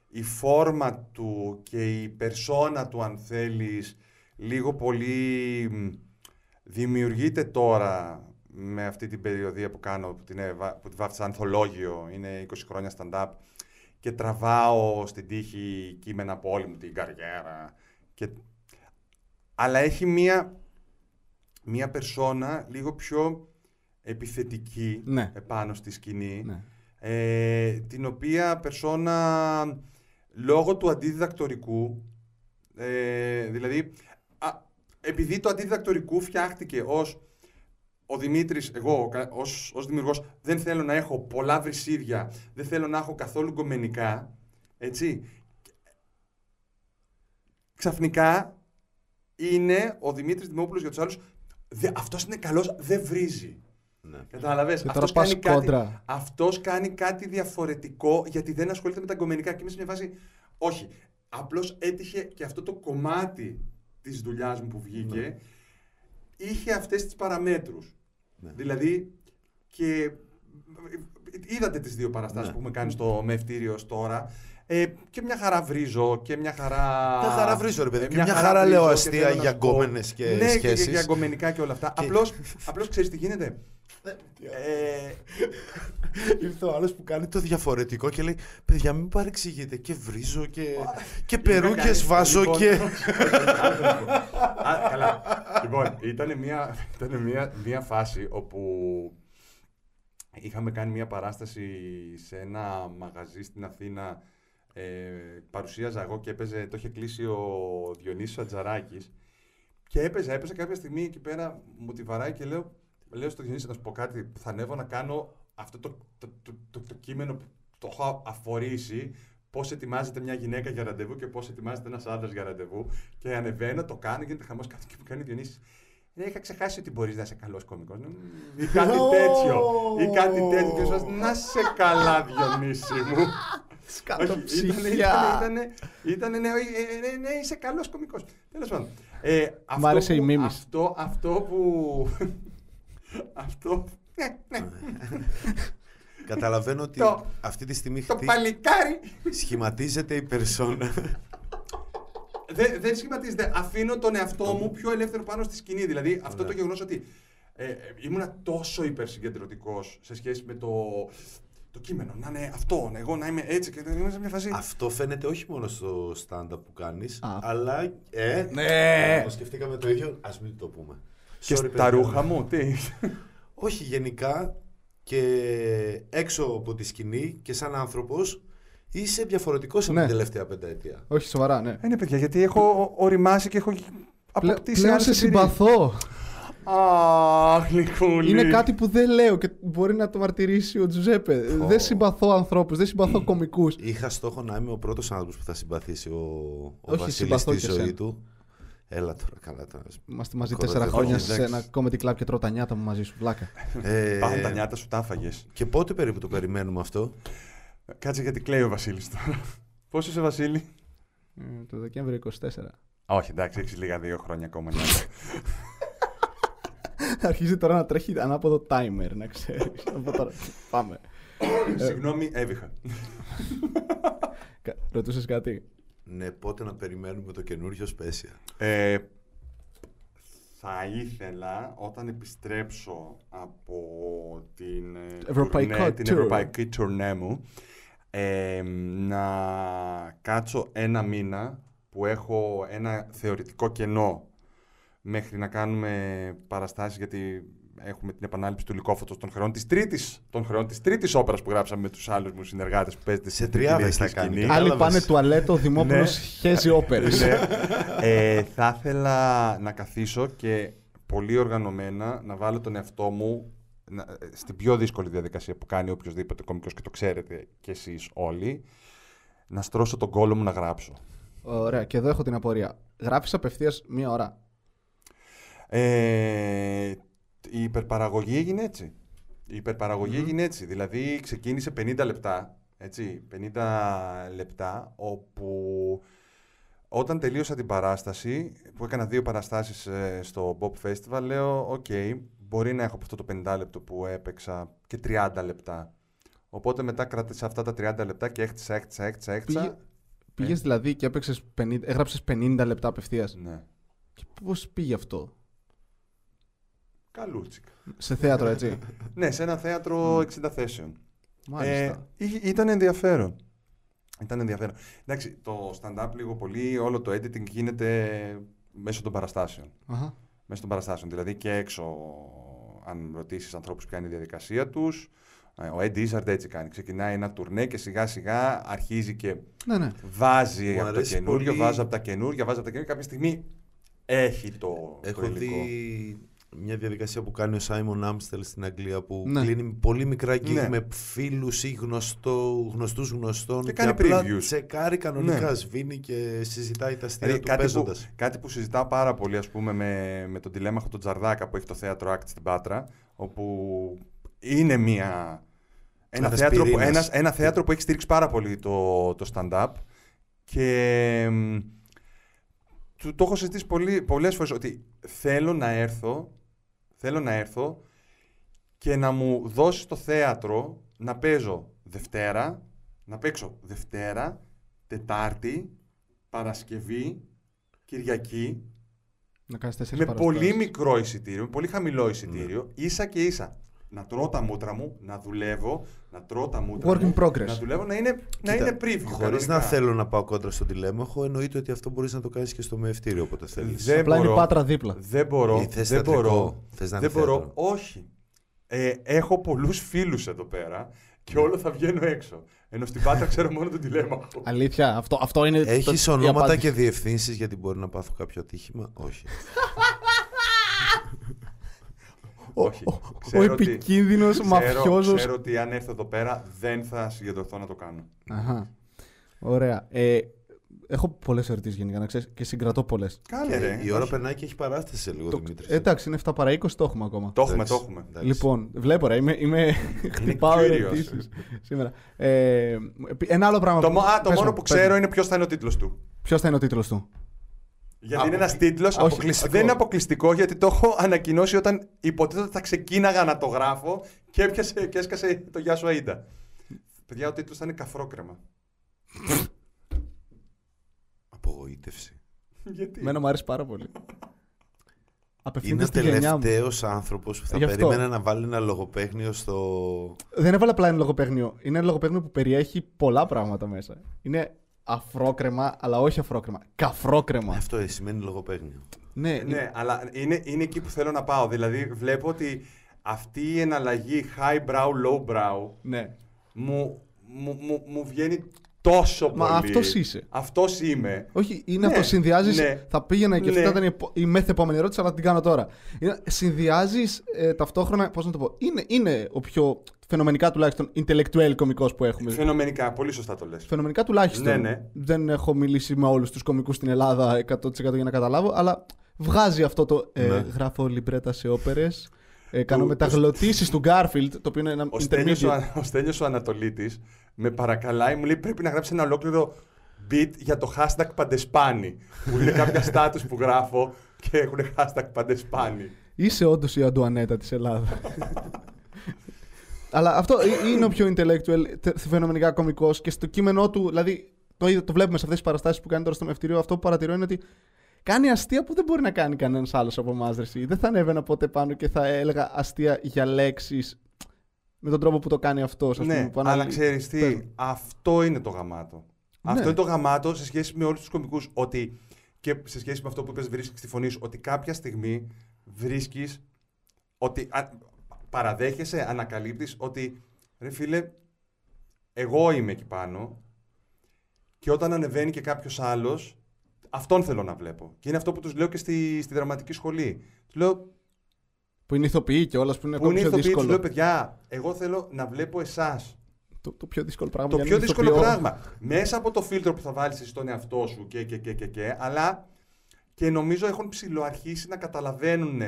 η φόρμα του και η περσόνα του, αν θέλεις, λίγο πολύ δημιουργείται τώρα με αυτή την περιοδία που κάνω, που την, που τη βάφτισα ανθολόγιο, είναι 20 χρόνια stand-up και τραβάω στην τύχη κείμενα από όλη μου την καριέρα. Και... Αλλά έχει μία, μία περσόνα λίγο πιο επιθετική ναι. επάνω στη σκηνή, Ναι. ε, την οποία περσόνα λόγω του αντιδιδακτορικού, ε, δηλαδή α, επειδή το αντιδιδακτορικού φτιάχτηκε ως ο Δημήτρης, εγώ κα- ως, ως δημιουργός, δεν θέλω να έχω πολλά βρυσίδια, δεν θέλω να έχω καθόλου γκομενικά, έτσι. Ξαφνικά είναι ο Δημήτρης Δημόπουλος για τους άλλους, δε, αυτός είναι καλός, δεν βρίζει. Ναι. Κατάλαβες. Και τώρα Αυτός πας κάνει, κάτι, κόντρα. αυτός κάνει κάτι διαφορετικό γιατί δεν ασχολείται με τα γκομενικά και είμαι σε μια φάση, όχι, απλώς έτυχε και αυτό το κομμάτι της δουλειάς μου που βγήκε, είχε αυτές τις παραμέτρους. Ναι. Δηλαδή, και είδατε τις δύο παραστάσεις Ναι. που έχουμε κάνει στο Μευτήριο ως τώρα, ε, και μια χαρά βρίζω και μια χαρά... Μια χαρά βρίζω, ρε παιδί, ε, και μια χαρά βρίζω λέω και αστεία θέλω να για σου πω- γκόμενες και ναι, σχέσεις. και για γκομενικά και όλα αυτά. Και- Απλώς, απλώς ξέρεις τι γίνεται. Ε, Ήρθε ο άλλος που κάνει το διαφορετικό και λέει: Παιδιά, μην παρεξηγείτε. Και βρίζω και, και περούκες βάζω Λοιπόν, και. Α, καλά. Λοιπόν, ήταν μια, ήτανε μια, μια φάση όπου είχαμε κάνει μια παράσταση σε ένα μαγαζί στην Αθήνα. Ε, παρουσίαζα εγώ και έπαιζε, το είχε κλείσει ο Διονύσης Ατζαράκης και έπαιζα, έπαιζα κάποια στιγμή εκεί πέρα, μου τη βαράει και λέω, λέω στο Διονύση να σου πω κάτι, θα ανέβω να κάνω αυτό το, το, το, το, το κείμενο που το έχω αφορήσει, πώς ετοιμάζεται μια γυναίκα για ραντεβού και πώς ετοιμάζεται ένας άντρας για ραντεβού. Και ανεβαίνω, το κάνω, γίνεται χαμός κάτω και μου κάνει ο Διονύσης. «Ε, είχα ξεχάσει ότι μπορείς να είσαι καλός κωμικός. Ή κάτι τέτοιο. Ή κάτι τέτοιο. Και σας, να σε καλά, Διονύση μου. Όχι, ήτανε- ήτανε- ήτανε- ναι, ε, ε, ναι, ναι, είσαι καλός κωμικός. Τέλος πάντων. Ε, αυτό άρεσε η που- μίμης. Αυτό, αυτό που. αυτό. ναι, ναι, Καταλαβαίνω ότι Το- αυτή τη στιγμή το χτί- παλικάρι. σχηματίζεται η περσόνα. Δεν, δεν σχηματίζεται. Αφήνω τον εαυτό μου πιο ελεύθερο πάνω στη σκηνή. Δηλαδή αυτό το γεγονός ότι ε, ε, ήμουνα τόσο υπερσυγκεντρωτικός σε σχέση με το, το κείμενο. Να είναι αυτό, εγώ να είμαι έτσι και να είμαι σε μια φάση. Αυτό φαίνεται όχι μόνο στο stand-up που κάνεις, Α. αλλά. Ε, Ναι. το σκεφτήκαμε το ίδιο. Α μην το πούμε. και Sorry, στα παιδιά. ρούχα μου, τι; Όχι, γενικά και έξω από τη σκηνή και σαν άνθρωπος είσαι διαφορετικός από Ναι. την τελευταία πενταετία. Όχι, σοβαρά, ναι. Είναι παιδιά, γιατί έχω οριμάσει και έχω Πλέ- αποκτήσει πλέον άλλες σε εμπειρίες. συμπαθώ. Αχ, Νικούλη. Είναι κάτι που δεν λέω και μπορεί να το μαρτυρήσει ο Τζουζέπε. Δεν συμπαθώ ανθρώπους, δεν συμπαθώ κομικούς. Είχα στόχο να είμαι ο πρώτος άνθρωπος που θα συμπαθήσει ο, ο Όχι, Βασίλης συμπαθώ στη και ζωή εσένα. του. Έλα τώρα, καλά τώρα. Είμαστε μαζί Κοροϊδεύω. τέσσερα χρόνια Όχι, σε εντάξει. ένα comedy club και τρώω τα νιάτα μου μαζί σου. Βλάκα. Ε, Πάνε τα νιάτα σου, τα έφαγες. και πότε περίπου το περιμένουμε αυτό; Κάτσε γιατί κλαίει ο Βασίλης τώρα. Πώς είσαι Βασίλη; Ε, το Δεκέμβριο 24. Όχι, εντάξει, έχεις λίγα δύο χρόνια ακόμα νιάτα. Αρχίζει τώρα να τρέχει ανάποδο timer, να ξέρεις. Πάμε. Συγγνώμη, έβηχα. Ρωτούσες κάτι; Ναι, πότε να περιμένουμε το καινούριο special. Ε, θα ήθελα όταν επιστρέψω από την, ε, Ευρωπαϊκό τουρνέ, την tour. ευρωπαϊκή τουρνέ μου ε, να κάτσω ένα μήνα που έχω ένα θεωρητικό κενό μέχρι να κάνουμε παραστάσεις γιατί έχουμε την επανάληψη του Λυκόφωτος των χρεών της τρίτης, των χρεών της τρίτης όπερας που γράψαμε με τους άλλους μου συνεργάτες που παίζετε Σε στην τριάδες Κυριακή θα κάνει. σκηνή. Κατάλαβες. Άλλοι πάνε τουαλέτο, ο Δημόπουλος Ναι. χέζει όπερες. Ναι. ε, θα ήθελα να καθίσω και πολύ οργανωμένα να βάλω τον εαυτό μου να- στην πιο δύσκολη διαδικασία που κάνει οποιοδήποτε κομικός και το ξέρετε κι εσείς όλοι, να στρώσω τον κόλο μου να γράψω. Ωραία, και εδώ έχω την απορία. Γράφεις απευθείας μία ώρα. Ε, η υπερπαραγωγή έγινε έτσι. Η υπερπαραγωγή έγινε έτσι. Δηλαδή ξεκίνησε 50 λεπτά, έτσι, 50 λεπτά, όπου όταν τελείωσα την παράσταση, που έκανα δύο παραστάσεις ε, στο Bob Festival, λέω, οκ, μπορεί να έχω από αυτό το 50 λεπτό που έπαιξα και 30 λεπτά. Οπότε μετά κράτησα αυτά τα 30 λεπτά και έχτισα, έχτισα, έχτισα, έχτισα. Πήγε, πήγες δηλαδή και έπαιξες 50, έγραψες 50 λεπτά απευθείας. Ναι. Και πώς πήγε αυτό; Καλούτσικα. Σε θέατρο, έτσι. ναι, σε ένα θέατρο 60 θέσεων. Μάλιστα. Ε, είχε- ήταν ενδιαφέρον. Ήταν ενδιαφέρον. Εντάξει, το stand-up λίγο πολύ, όλο το editing γίνεται μέσω των παραστάσεων. Αχα. Μέσω των παραστάσεων. Δηλαδή και έξω, αν ρωτήσεις ανθρώπους ποια είναι η διαδικασία τους. Ο Eddie Izzard έτσι κάνει. Ξεκινάει ένα τουρνέ και σιγά σιγά αρχίζει και Ναι, ναι. βάζει Μου από το αρέσει καινούριο, πολύ- βάζει από τα καινούργια, βάζει από τα καινούργια. Κάποια στιγμή έχει το, Έχω το υλικό. δει μια διαδικασία που κάνει ο Σάιμον Άμστελ στην Αγγλία που Ναι. κλείνει πολύ μικρά γκίγκ Ναι. με φίλους ή γνωστό, γνωστούς γνωστών Και κάνει απλά previews. τσεκάρει κανονικά, Ναι. σβήνει και συζητάει τα αστεία Δηλαδή, του κάτι, που, παίζοντας. κάτι που συζητάω πάρα πολύ ας πούμε, με, με τον τηλέμαχο τον Τζαρδάκα που έχει το θέατρο Act στην Πάτρα, όπου είναι μια, ένα, Ένας θέατρο που, πυρήνας. ένας, ένα θέατρο που έχει στηρίξει πάρα πολύ το, το stand-up και μ, του, το έχω συζητήσει πολύ, πολλές φορές ότι θέλω να έρθω, θέλω να έρθω και να μου δώσεις το θέατρο να παίζω Δευτέρα, να παίξω Δευτέρα, Τετάρτη, Παρασκευή, Κυριακή, Να κάνεις τέσσερις με παραστάσεις. πολύ μικρό εισιτήριο, με πολύ χαμηλό εισιτήριο, ίσα και ίσα. Να τρώω τα μούτρα μου, να δουλεύω, να τρώω τα μούτρα Work μου, in progress. να δουλεύω, να είναι, να Κοίτα, είναι preview. Χωρίς κανονικά. να θέλω να πάω κόντρα στον τηλέμαχο, εννοείται ότι αυτό μπορείς να το κάνεις και στο μεευτήριο όποτε θέλεις. Δεν Απλά είναι η μπορώ. πάτρα δίπλα. Δεν μπορώ. Ή θες δεν θεατρικό, μπορώ. θες να δεν είναι μπορώ. θέατρο. Όχι. Ε, έχω πολλούς φίλους εδώ πέρα και όλο θα βγαίνω έξω. Ενώ στην Πάτρα ξέρω μόνο τον τηλέμαχο. Αλήθεια, αυτό, αυτό είναι. το- Έχεις η ονόματα απάντηση. και διευθύνσεις γιατί μπορεί να πάθω κάποιο ατύχημα; Όχι. Ο, Όχι. ο, ο Ξέρω ότι- επικίνδυνος Ξέρω, μαφιόζος. ξέρω ότι αν έρθω εδώ πέρα δεν θα συγκεντρωθώ να το κάνω. Αχα. Ωραία. Ε, έχω πολλές ερωτήσεις γενικά να ξέρεις και συγκρατώ πολλές. Κάνε Και ρε. η ώρα Όχι. περνάει και έχει παράσταση σε λίγο, Δημήτρης. εντάξει, είναι 7 παρα 20, το έχουμε ακόμα. Το έχουμε, Εντάξει, το έχουμε. εντάξει. Λοιπόν, βλέπω ρε, είμαι, είμαι χτυπάω curious. ερωτήσεις σήμερα. Ε, ένα άλλο πράγμα. Το, μο- α, το πες μόνο μου, που πες ξέρω μου. είναι ποιος θα είναι ο τίτλος του. Ποιος θα είναι ο τίτλος του; Γιατί είναι ένας τίτλος. αποκλειστικό. Δεν είναι αποκλειστικό γιατί το έχω ανακοινώσει όταν υποτίθεται θα ξεκίναγα να το γράφω και, έπιασε, και έσκασε το Γεια σου Αΐντα. Παιδιά, ο τίτλος θα είναι Καφρόκρεμα. Απογοήτευση. Γιατί; Εμένα μου αρέσει πάρα πολύ. Είναι Απευθύνεται ο στη γενιά μου. τελευταίος άνθρωπος που θα Γι' αυτό. περίμενε να βάλει ένα λογοπαίγνιο στο. Δεν έβαλα απλά ένα λογοπαίγνιο. Είναι ένα λογοπαίγνιο που περιέχει πολλά πράγματα μέσα. Είναι αφρόκρεμα, αλλά όχι αφρόκρεμα. Καφρόκρεμα. Αυτό σημαίνει λογοπαίγνιο. ναι, Ναι, αλλά είναι, είναι εκεί που θέλω να πάω. Δηλαδή, βλέπω ότι αυτή η εναλλαγή high brow, low brow ναι. μου, μου, μου, μου βγαίνει τόσο Μα πολύ. αυτός είσαι. Αυτός είμαι. Όχι, είναι Ναι, αυτό. Συνδυάζει. ναι. Θα πήγαινα και αυτή Ναι. θα ήταν η επο- η μεθ επόμενη ερώτηση, αλλά την κάνω τώρα. Συνδυάζεις ταυτόχρονα. Πώς να το πω. Είναι, είναι ο πιο φαινομενικά τουλάχιστον intellectual κωμικός που έχουμε. Φαινομενικά, πολύ σωστά το λες. Φαινομενικά τουλάχιστον. Ναι, ναι. Δεν έχω μιλήσει με όλους τους κωμικούς στην Ελλάδα 100% για να καταλάβω, αλλά βγάζει αυτό το. Ε, Ναι. Γράφω λιμπρέτα σε όπερες. Ε, κάνω Του- μεταγλωτήσεις του Γκάρφιλντ, το οποίο είναι ένα Ο Στέλιος, ο, intermediate. Α- ο Στέλιος ο Ανατολίτης με παρακαλάει, μου λέει πρέπει να γράψει ένα ολόκληρο beat για το hashtag παντεσπάνι. που είναι κάποια status που γράφω και έχουν hashtag παντεσπάνι. Είσαι όντως η Αντουανέτα της Ελλάδας. Αλλά αυτό ε- είναι ο πιο intellectual, τε- φαινομενικά κωμικός και στο κείμενό του, δηλαδή το, είδα- το βλέπουμε σε αυτές τις παραστάσεις που κάνει τώρα στο μευτήριο. Αυτό που παρατηρώ είναι ότι κάνει αστεία που δεν μπορεί να κάνει κανένας άλλος από εμάς. Δεν θα ανέβαινα ποτέ πάνω και θα έλεγα αστεία για λέξεις με τον τρόπο που το κάνει αυτός. ναι, αλλά ξέρεις τι, Πες μου. αυτό είναι το γαμάτο. Ναι. Αυτό είναι το γαμάτο σε σχέση με όλους τους κομικούς, ότι και σε σχέση με αυτό που είπες βρίσκεις στη φωνής σου, ότι κάποια στιγμή βρίσκεις ότι α, παραδέχεσαι, ανακαλύπτεις ότι ρε φίλε, εγώ είμαι εκεί πάνω και όταν ανεβαίνει και κάποιος άλλος, αυτόν θέλω να βλέπω. Και είναι αυτό που τους λέω και στη, στη δραματική σχολή. Τους λέω, Που είναι ηθοποιοί και όλας που είναι που ακόμα είναι πιο ηθοποιοί, τους δύσκολο. λέω, παιδιά, εγώ θέλω να βλέπω εσάς. Το, το πιο δύσκολο πράγμα. Το για πιο έναν δύσκολο ηθοποιό. πράγμα. Μέσα από το φίλτρο που θα βάλεις εσύ στον εαυτό σου και, και, και, και, και, αλλά και νομίζω έχουν ψηλοαρχίσει να καταλαβαίνουν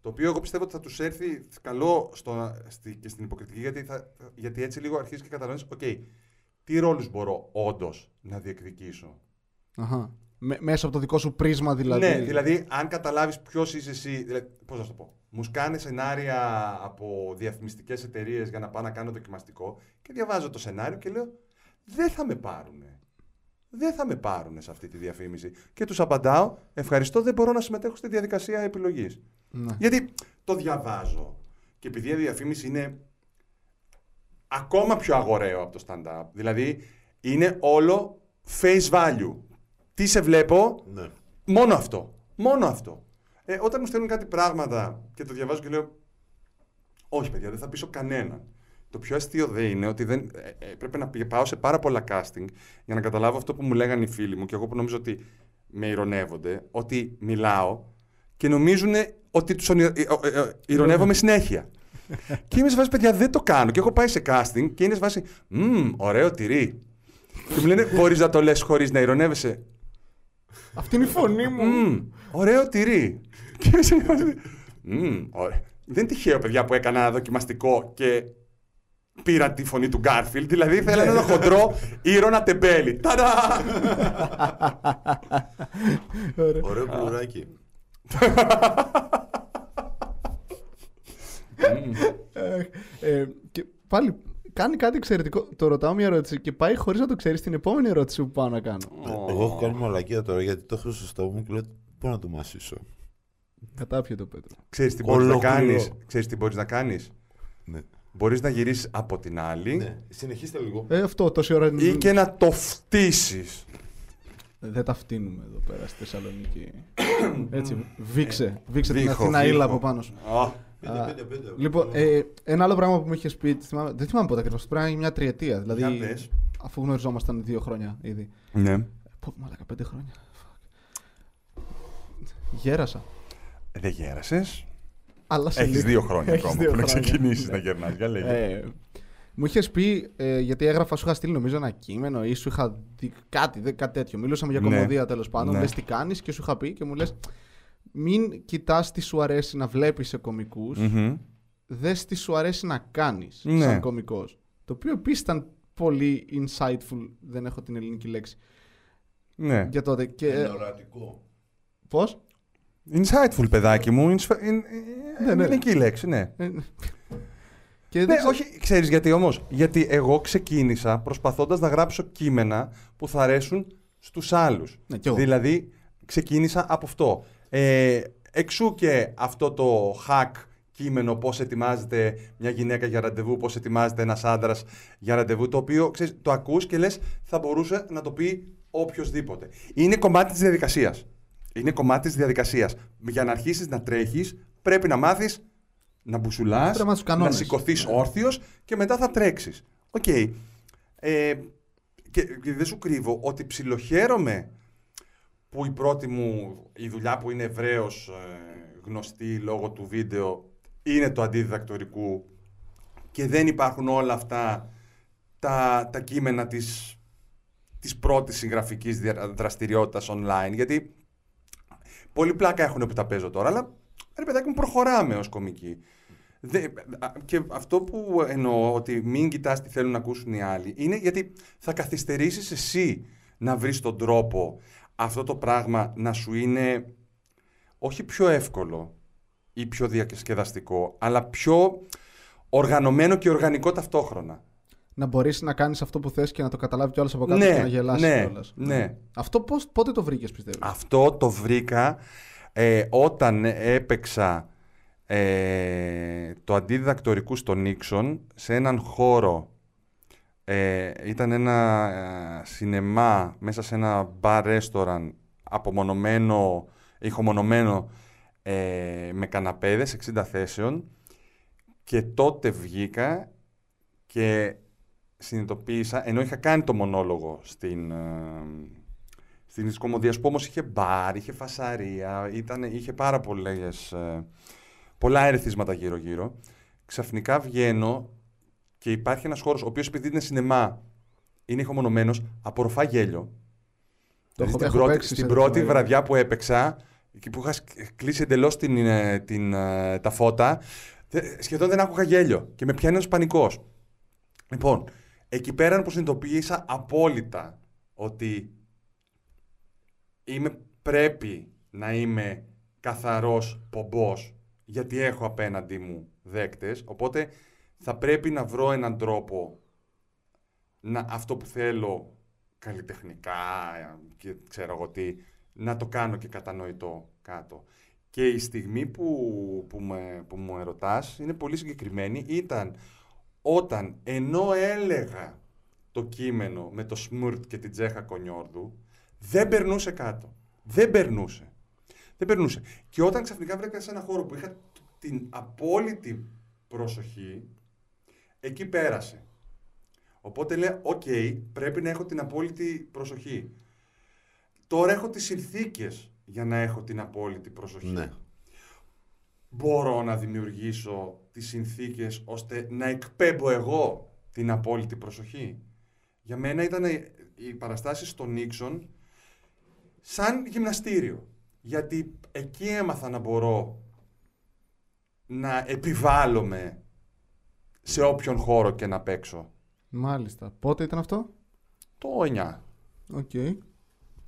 το οποίο εγώ πιστεύω ότι θα τους έρθει καλό στο, στη, και στην υποκριτική γιατί, θα, γιατί έτσι λίγο αρχίζεις και καταλαβαίνεις οκ, τι ρόλους μπορώ όντως να διεκδικήσω; Αχα. Με- μέσα από το δικό σου πρίσμα δηλαδή. Ναι, δηλαδή, αν καταλάβεις ποιος είσαι εσύ. Δηλαδή, Πώς να σου το πω. Μου σκάνε σενάρια από διαφημιστικές εταιρείες για να πάω να κάνω δοκιμαστικό και διαβάζω το σενάριο και λέω Δεν θα με πάρουνε. Δεν θα με πάρουνε σε αυτή τη διαφήμιση. Και τους απαντάω, ευχαριστώ, δεν μπορώ να συμμετέχω στη διαδικασία επιλογής. Ναι. Γιατί το διαβάζω. Και επειδή η διαφήμιση είναι ακόμα πιο αγοραίο από το stand-up. Δηλαδή, είναι όλο face value. Τι σε βλέπω, Ναι. Μόνο αυτό. Μόνο αυτό. Ε, όταν μου στέλνουν κάτι πράγματα και το διαβάζω και λέω Όχι, παιδιά, δεν θα πείσω κανέναν. Το πιο αστείο δεν είναι ότι δεν, ε, ε, πρέπει να πη- πάω σε πάρα πολλά casting για να καταλάβω αυτό που μου λέγανε οι φίλοι μου και εγώ που νομίζω ότι με ηρωνεύονται, ότι μιλάω και νομίζουν ότι τους ηρωνεύομαι συνέχεια. και είμαι σε βάση, παιδιά, δεν το κάνω. Και έχω πάει σε casting και είναι σε βάση, Μμμ, ωραίο τυρί. και μου λένε, Μπορείς να το λες χωρίς να ηρωνεύεσαι. Αυτή είναι η φωνή μου. Μμμ, ωραίο τυρί. Και είμαι σε φάση, «Μμμ, ωραία». Δεν είναι τυχαίο, παιδιά, που έκανα ένα δοκιμαστικό και πήρα τη φωνή του Γκάρφιλ. Δηλαδή, θέλανε ένα χοντρό ήρωνα τεμπέλη. Ταρά! Ωραίο κουλουράκι. Ε, και πάλι κάνει κάτι εξαιρετικό. Το ρωτάω μια ερώτηση και πάει χωρίς να το ξέρεις στην επόμενη ερώτηση που πάω να κάνω. Εγώ έχω κάνει μαλακία τώρα γιατί το έχω στο στόμα μου και λέω Πού να το μασίσω. Κατάπιε το Πέτρο. Ξέρεις τι μπορείς να Ολόκληρο. κάνεις; Ξέρεις τι μπορείς να κάνεις; Ναι. Μπορείς να γυρίσεις από την άλλη ναι. Συνεχίστε λίγο. Ε, αυτό τόση ώρα είναι. ή και να το φτύσεις. Δεν τα φτύνουμε εδώ πέρα στη Θεσσαλονίκη. Έτσι, βήξε. Βήξε την Βήχω, Αθήνα βήχω. ύλα από πάνω σου. Α, Πέντε, Α, πέντε, πέντε. Λοιπόν, ε, ένα άλλο πράγμα που μου είχες πει, θυμάμαι- δεν θυμάμαι πότε ακριβώς, πρέπει να είναι μια τριετία. Δηλαδή, Για πες. αφού γνωριζόμασταν δύο χρόνια ήδη. Ναι. Πω, μαλάκα, πέντε χρόνια. Fuck. Γέρασα. Δεν γέρασες. Αλλά σε Έχεις λίγο. δύο χρόνια Έχεις ακόμα δύο που να χρόνια. ξεκινήσεις Ναι. να γερνάς. Για λέγε. Ε, μου είχες πει, ε, γιατί έγραφα, σου είχα στείλει νομίζω ένα κείμενο ή σου είχα δει κάτι, δε, κάτι τέτοιο. Μιλούσαμε για Ναι. κομμωδία τέλος πάντων. Ναι. Λες τι κάνεις; Και σου είχα πει και μου λες: Μην κοιτάς τι σου αρέσει να βλέπεις σε κομικούς, Μμμ. δες τι σου αρέσει να κάνεις Ναι. σαν κωμικός. Το οποίο επίσης ήταν πολύ insightful. Δεν έχω την ελληνική λέξη. Ναι. Για τότε. Και, ε, ορατικό. Πώς; Insightful, παιδάκι μου. Insf- in- Ναι, ναι. Είναι εκεί η λέξη, ναι. Και Ναι, δεν ξέρω- όχι, ξέρεις γιατί όμως. Γιατί εγώ ξεκίνησα προσπαθώντας να γράψω κείμενα που θα αρέσουν στους άλλους. Ναι, κι εγώ. Δηλαδή, ξεκίνησα από αυτό. Ε, εξού και αυτό το hack κείμενο πώς ετοιμάζεται μια γυναίκα για ραντεβού, πώς ετοιμάζεται ένας άντρας για ραντεβού, το οποίο ξέρεις, το ακούς και λες θα μπορούσε να το πει οποιοδήποτε. Είναι κομμάτι της διαδικασίας. Είναι κομμάτι της διαδικασίας. Για να αρχίσεις να τρέχεις πρέπει να μάθεις να μπουσουλάς, Πρέπει να μάθεις τους να κανόνες. σηκωθείς Ναι. όρθιος και μετά θα τρέξεις. Οκ. Ε, και, και δεν σου κρύβω ότι ψιλοχαίρομαι που η πρώτη μου η δουλειά που είναι ευρέως ε, γνωστή λόγω του βίντεο είναι το αντιδιδακτορικού και δεν υπάρχουν όλα αυτά τα, τα κείμενα της, της πρώτης συγγραφικής δια- δραστηριότητας online γιατί πολύ πλάκα έχουν που τα παίζω τώρα αλλά ρε παιδάκι μου προχωράμε ως κωμικοί. Δε- α- και αυτό που εννοώ ότι μην κοιτάς τι θέλουν να ακούσουν οι άλλοι είναι γιατί θα καθυστερήσεις εσύ να βρεις τον τρόπο αυτό το πράγμα να σου είναι όχι πιο εύκολο ή πιο διασκεδαστικό, αλλά πιο οργανωμένο και οργανικό ταυτόχρονα. Να μπορείς να κάνεις αυτό που θες και να το καταλάβει κιόλα από κάτω Ναι, και να γελάσει ναι, κιόλας. ναι. Αυτό πώς, πότε το βρήκες, πιστεύω. Αυτό το βρήκα ε, όταν έπαιξα ε, το αντιδιδακτορικού στο Νίξον σε έναν χώρο. Ε, ήταν ένα ε, σινεμά μέσα σε ένα μπαρ ρέστοραν απομονωμένο, ηχομονωμένο ε, με καναπέδες 60 θέσεων και τότε βγήκα και συνειδητοποίησα, ενώ είχα κάνει το μονόλογο στην, ε, στην Ισκομοδία, που όμως είχε μπαρ, είχε φασαρία, ήταν, είχε πάρα πολλές, ε, πολλά ερεθίσματα γύρω-γύρω. Ξαφνικά βγαίνω και υπάρχει ένας χώρος, ο οποίος επειδή είναι σινεμά, είναι ηχομονωμένος, απορροφά γέλιο. Το Δηλαδή, έχω- στην έχω πρώτη, παίξει στην σε πρώτη τέτοιο βραδιά που έπαιξα, εκεί που είχα σκ- κλείσει εντελώς την, ε, την, ε, τα φώτα, δε- σχεδόν δεν άκουγα γέλιο και με πιάνει ένας πανικός. Λοιπόν, εκεί πέρα που συνειδητοποίησα απόλυτα ότι είμαι, πρέπει να είμαι καθαρός πομπός γιατί έχω απέναντί μου δέκτες, οπότε θα πρέπει να βρω έναν τρόπο να, αυτό που θέλω καλλιτεχνικά και ξέρω εγώ τι, να το κάνω και κατανοητό κάτω. Και η στιγμή που, που, με, που μου ερωτάς είναι πολύ συγκεκριμένη. Ήταν όταν ενώ έλεγα το κείμενο με το Σμουρτ και την Τζέχα Κονιόρδου, δεν περνούσε κάτω. Δεν περνούσε. Δεν περνούσε. Και όταν ξαφνικά βρέθηκα σε ένα χώρο που είχα την απόλυτη προσοχή, εκεί πέρασε. Οπότε λέω, οκ, πρέπει να έχω την απόλυτη προσοχή. Τώρα έχω τις συνθήκες για να έχω την απόλυτη προσοχή. Ναι. Μπορώ να δημιουργήσω τις συνθήκες ώστε να εκπέμπω εγώ την απόλυτη προσοχή. Για μένα ήταν οι παραστάσεις στο Νίξον σαν γυμναστήριο. Γιατί εκεί έμαθα να μπορώ να επιβάλλομαι σε όποιον χώρο και να παίξω. Μάλιστα. Πότε ήταν αυτό; Το 9. Οκ.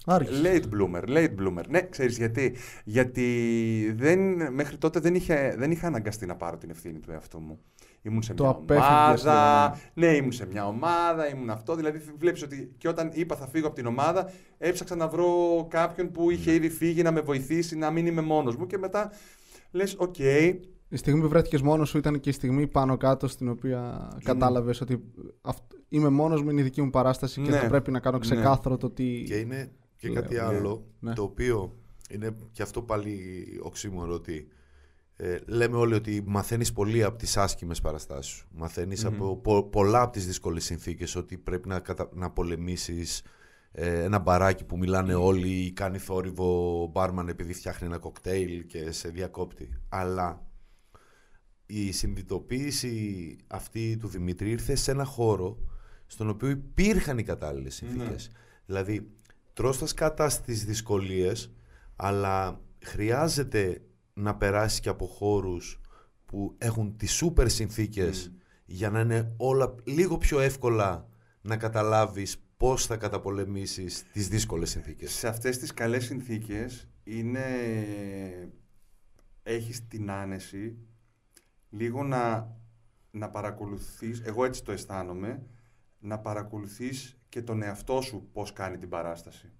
Άρχισε. Late bloomer, late bloomer. Ναι, ξέρεις γιατί. Γιατί δεν, μέχρι τότε δεν, είχε, δεν είχα αναγκαστεί να πάρω την ευθύνη του εαυτού μου. Ήμουν σε Το μια απέφευγες, ομάδα. Ναι, ήμουν σε μια ομάδα, ήμουν αυτό. Δηλαδή, βλέπεις ότι και όταν είπα θα φύγω από την ομάδα, έψαξα να βρω κάποιον που είχε Ναι. ήδη φύγει να με βοηθήσει να μην είμαι μόνος μου. Και μετά λες, οκ, Η στιγμή που βρέθηκες μόνος σου ήταν και η στιγμή πάνω κάτω στην οποία κατάλαβες ότι αυτ- είμαι μόνος μου, είναι η δική μου παράσταση και Ναι. θα πρέπει να κάνω Ναι. ξεκάθαρο το τι. Και είναι και Λέω, κάτι ναι, άλλο, ναι. το οποίο είναι και αυτό πάλι οξύμορο ότι ε, λέμε όλοι ότι μαθαίνεις πολύ από τις άσχημες παραστάσεις σου. μαθαινεις από πο- πολλά από τις δύσκολες συνθήκες, ότι πρέπει να, κατα... να πολεμήσεις ε, ένα μπαράκι που μιλάνε όλοι ή κάνει θόρυβο μπάρμαν επειδή φτιάχνει ένα κοκτέιλ και σε διακόπτη. Αλλά η συνειδητοποίηση αυτή του Δημήτρη ήρθε σε ένα χώρο στον οποίο υπήρχαν οι κατάλληλες συνθήκες. Δηλαδή, τρως τα σκάτα στις δυσκολίες, αλλά χρειάζεται να περάσει και από χώρους που έχουν τις σούπερ συνθήκες για να είναι όλα λίγο πιο εύκολα να καταλάβεις πώς θα καταπολεμήσεις τις δύσκολες συνθήκες. σε αυτές τις καλές συνθήκες είναι... έχεις την άνεση λίγο να, να παρακολουθείς, εγώ έτσι το αισθάνομαι, να παρακολουθείς και τον εαυτό σου πώς κάνει την παράσταση.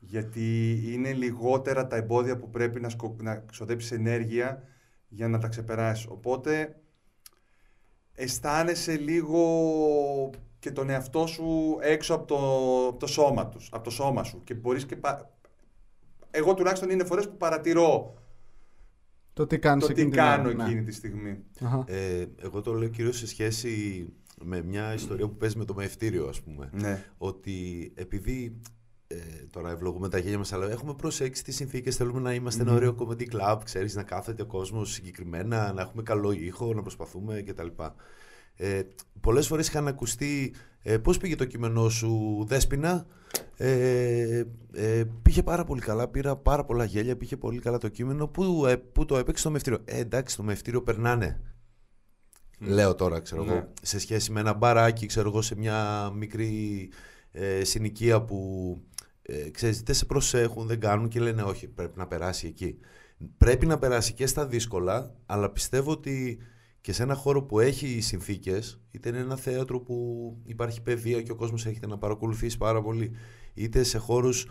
Γιατί είναι λιγότερα τα εμπόδια που πρέπει να, σκο... να ξοδέψεις ενέργεια για να τα ξεπεράσεις. Οπότε αισθάνεσαι λίγο και τον εαυτό σου έξω από το, από το σώμα τους, από το σώμα σου και μπορείς και πα... εγώ τουλάχιστον είναι φορές που παρατηρώ Το τι κάνει το τι κάνω εκείνη τη στιγμή. Ε, εγώ το λέω κυρίως σε σχέση με μια ιστορία που παίζει με το μευτήριο, ας πούμε. Ναι. Ότι επειδή ε, τώρα ευλογούμε τα γένια μας, αλλά έχουμε προσέξει τις συνθήκες, θέλουμε να είμαστε ένα ωραίο comedy club, ξέρεις, να κάθεται ο κόσμος συγκεκριμένα, να έχουμε καλό ήχο, να προσπαθούμε κτλ. Ε, πολλές φορές είχαν ακουστεί ε, πώς πήγε το κείμενό σου Δέσποινα; Ε, ε, πήγε πάρα πολύ καλά, πήρα πάρα πολλά γέλια, πήγε πολύ καλά το κείμενο. Που, ε, που το έπαιξε στο μευτήριο; Ε, εντάξει το μευτήριο περνάνε. Λέω τώρα ξέρω Ναι. εγώ σε σχέση με ένα μπαράκι ξέρω εγώ σε μια μικρή ε, συνοικία που ε, ξέρεις δεν σε προσέχουν, δεν κάνουν και λένε όχι πρέπει να περάσει εκεί πρέπει να περάσει και στα δύσκολα αλλά πιστεύω ότι και σε ένα χώρο που έχει συνθήκες είτε είναι ένα θέατρο που υπάρχει παιδεία και ο κόσμος έχετε να παρακολουθήσει πάρα πολύ είτε σε χώρους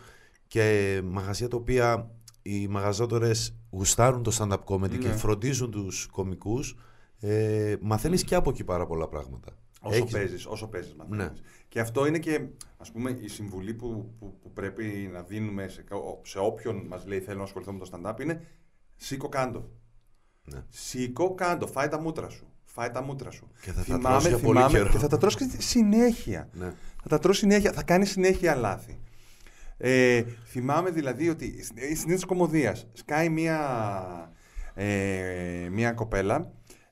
και μαγαζιά τα οποία οι μαγαζάτορες γουστάρουν το stand-up comedy και Ναι. φροντίζουν τους κομικούς ε, μαθαίνεις και από εκεί πάρα πολλά πράγματα. Όσο Έχεις- παίζεις, όσο παίζεις μαθαίνεις. Ναι. Και αυτό είναι και, ας πούμε, η συμβουλή που, που, που πρέπει να δίνουμε σε, κα- σε όποιον μας λέει θέλω να ασχοληθώ με το stand-up είναι σήκω κάντο. Ναι. Σήκω κάντο, φάει τα μούτρα σου. Φάει τα μούτρα σου. Και θα τα τρως για πολύ καιρό. και θα τα τρως και συνέχεια. Ναι. Θα τα τρως συνέχεια, θα κάνει συνέχεια λάθη. Ε, θυμάμαι δηλαδή ότι η συνήθως κομμωδίας σκάει μία, ε, μία κοπέλα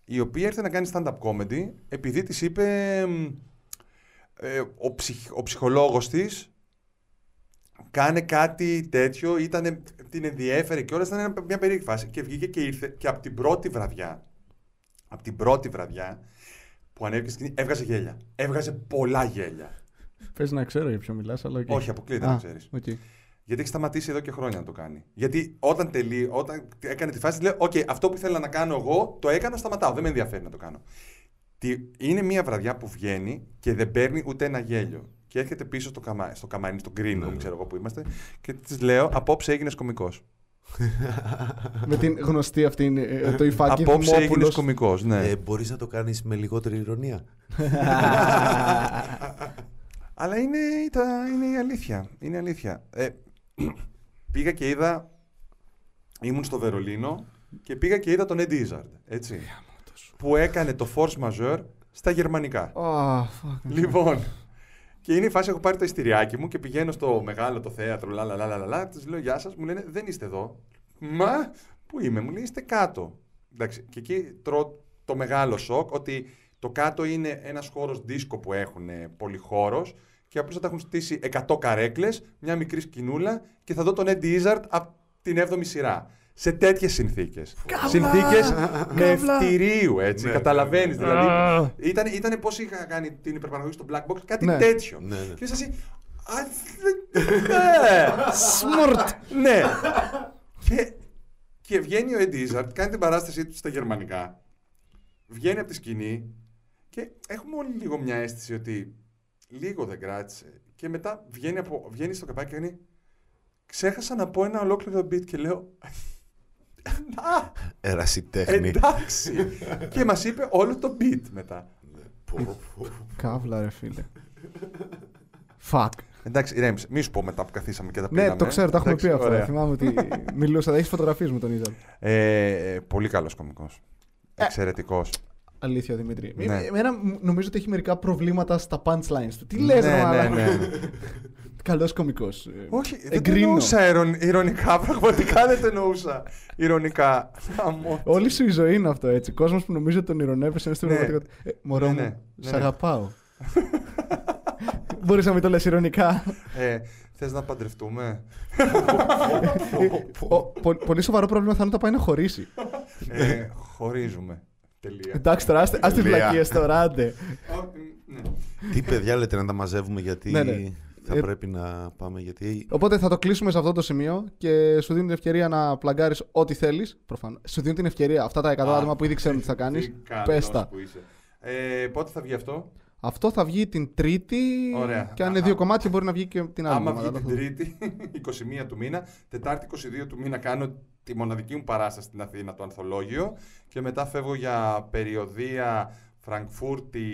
η οποία ήρθε να κάνει stand-up comedy επειδή της είπε μ, ε, ο, ψυχ, ο ψυχολόγος της κάνε κάτι τέτοιο, ήτανε, την ενδιέφερε και όλα ήταν ένα- μια περίεργη φάση και βγήκε και ήρθε και από την πρώτη βραδιά από την πρώτη βραδιά που ανέβηκε στη σκηνή έβγαζε γέλια. Έβγαζε πολλά γέλια. Πες να ξέρω για ποιο μιλάς, αλλά οκ. Όχι, αποκλείεται Α, να ξέρεις. οκ. Γιατί έχει σταματήσει εδώ και χρόνια να το κάνει. Γιατί όταν τελεί, όταν έκανε τη φάση, λέει: Οκ, αυτό που ήθελα να κάνω εγώ, το έκανα, σταματάω. Δεν με ενδιαφέρει να το κάνω. Τι, είναι μια βραδιά που βγαίνει και δεν παίρνει ούτε ένα γέλιο. Και έρχεται πίσω στο, καμά, στο καμαρίνι, στο green room, ξέρω εγώ που είμαστε, και της λέω: Απόψε έγινες κωμικός. Με την γνωστή αυτή ε, το υφάκι Απόψε έγινες Δημόπουλος. κωμικός, ναι. Ε, Μπορείς να το κάνεις με λιγότερη ηρωνία. Αλλά είναι, τα- είναι η αλήθεια. Είναι η αλήθεια. Ε, πήγα και είδα. Ήμουν στο Βερολίνο και πήγα και είδα τον Eddie Izzard, έτσι. που έκανε το force majeure στα γερμανικά. Ah, fuck. Λοιπόν, και είναι η φάση, έχω πάρει το ειστηριάκι μου και πηγαίνω στο μεγάλο το θέατρο, λα, λα, λα, λα, λα, λα, τους λέω γεια σας, μου λένε δεν είστε εδώ. Μα, πού είμαι, μου λέει είστε κάτω. Εντάξει, και εκεί τρώω το μεγάλο σοκ ότι το κάτω είναι ένας χώρος δίσκο που έχουν πολυχώρος και απλώς θα τα έχουν στήσει 100 καρέκλες, μια μικρή σκηνούλα και θα δω τον Eddie Izzard από την 7η σειρά. Σε τέτοιες συνθήκες. Συνθήκες με ευτηρίου, έτσι. Ναι, Καταλαβαίνεις. ναι, Δηλαδή, ήταν, ήταν πώς είχα κάνει την υπερπαραγωγή στο Black Box, κάτι Ναι. τέτοιο. Ναι, ναι. Και είσαι εσύ. «Α, δε- Ναι! Σμουρτ. Ναι! Και, και βγαίνει ο Eddie Izzard, κάνει την παράστασή του στα γερμανικά. Βγαίνει από τη σκηνή και έχουμε όλοι λίγο μια αίσθηση ότι λίγο δεν κράτησε. Και μετά βγαίνει, από, βγαίνει στο καπάκι και κάνει Ξέχασα να πω ένα ολόκληρο beat και λέω Α, Ερασιτέχνη. εντάξει. και μας είπε όλο το beat μετά. Πω, πω. Καύλα, ρε φίλε. Fuck. Εντάξει, ηρέμησε. Μη σου πω μετά που καθίσαμε και τα πήγαμε. Ναι, το ξέρω, τα έχουμε Εντάξει, πει αυτά. ωραία. Θυμάμαι ότι μιλούσα. Έχεις φωτογραφίες με τον Ιζαλ. Ε, πολύ καλός κωμικός. Εξαιρετικός. Αλήθεια, Δημήτρη. Ναι. Ε, Εμένα μ- νομίζω ότι έχει μερικά προβλήματα στα punchlines του. Τι λες, ναι, ρε ναι, μαλάκα; ναι. Καλός κωμικός. Ε, Όχι, δεν το Εγκρίνω. εννοούσα ειρων- ηρωνικά. Πραγματικά δεν το εννοούσα ηρωνικά. Χαμό. Όλη σου η ζωή είναι αυτό έτσι. Κόσμος που νομίζει ότι τον ηρωνεύεσαι είναι στην Ναι. πραγματικότητα. Ε, μωρό Ναι, μου, ναι, σ' ναι, ναι. αγαπάω. Μπορείς να μην το λες ηρωνικά. Ε, θες να παντρευτούμε; Ο- πο- πολύ σοβαρό πρόβλημα θα είναι όταν πάει να χωρίσει. ε, χωρίζουμε. Τελεία. Εντάξει τώρα, άστε άστε Τελεία. βλακίες τώρα, άντε. Ω, ναι. Τι παιδιά λέτε να τα μαζεύουμε γιατί Ναι, ναι. θα Ε, πρέπει να πάμε γιατί... Οπότε θα το κλείσουμε σε αυτό το σημείο και σου δίνω την ευκαιρία να πλαγκάρεις ό,τι θέλεις. Προφανώς. Σου δίνω την ευκαιρία. Αυτά τα 100 Α, άτομα που ήδη ξέρουν τι θα κάνεις. Τι καλός Πες τα. που είσαι. Ε, πότε θα βγει αυτό; Αυτό θα βγει την Τρίτη. Ωραία. Και αν είναι Α, δύο α. κομμάτια μπορεί να βγει και την άλλη. Άμα εβδομάδα. βγει την Τρίτη, 21 του μήνα, Τετάρτη 22 του μήνα κάνω τη μοναδική μου παράσταση στην Αθήνα, το Ανθολόγιο. Και μετά φεύγω για περιοδία Φραγκφούρτη.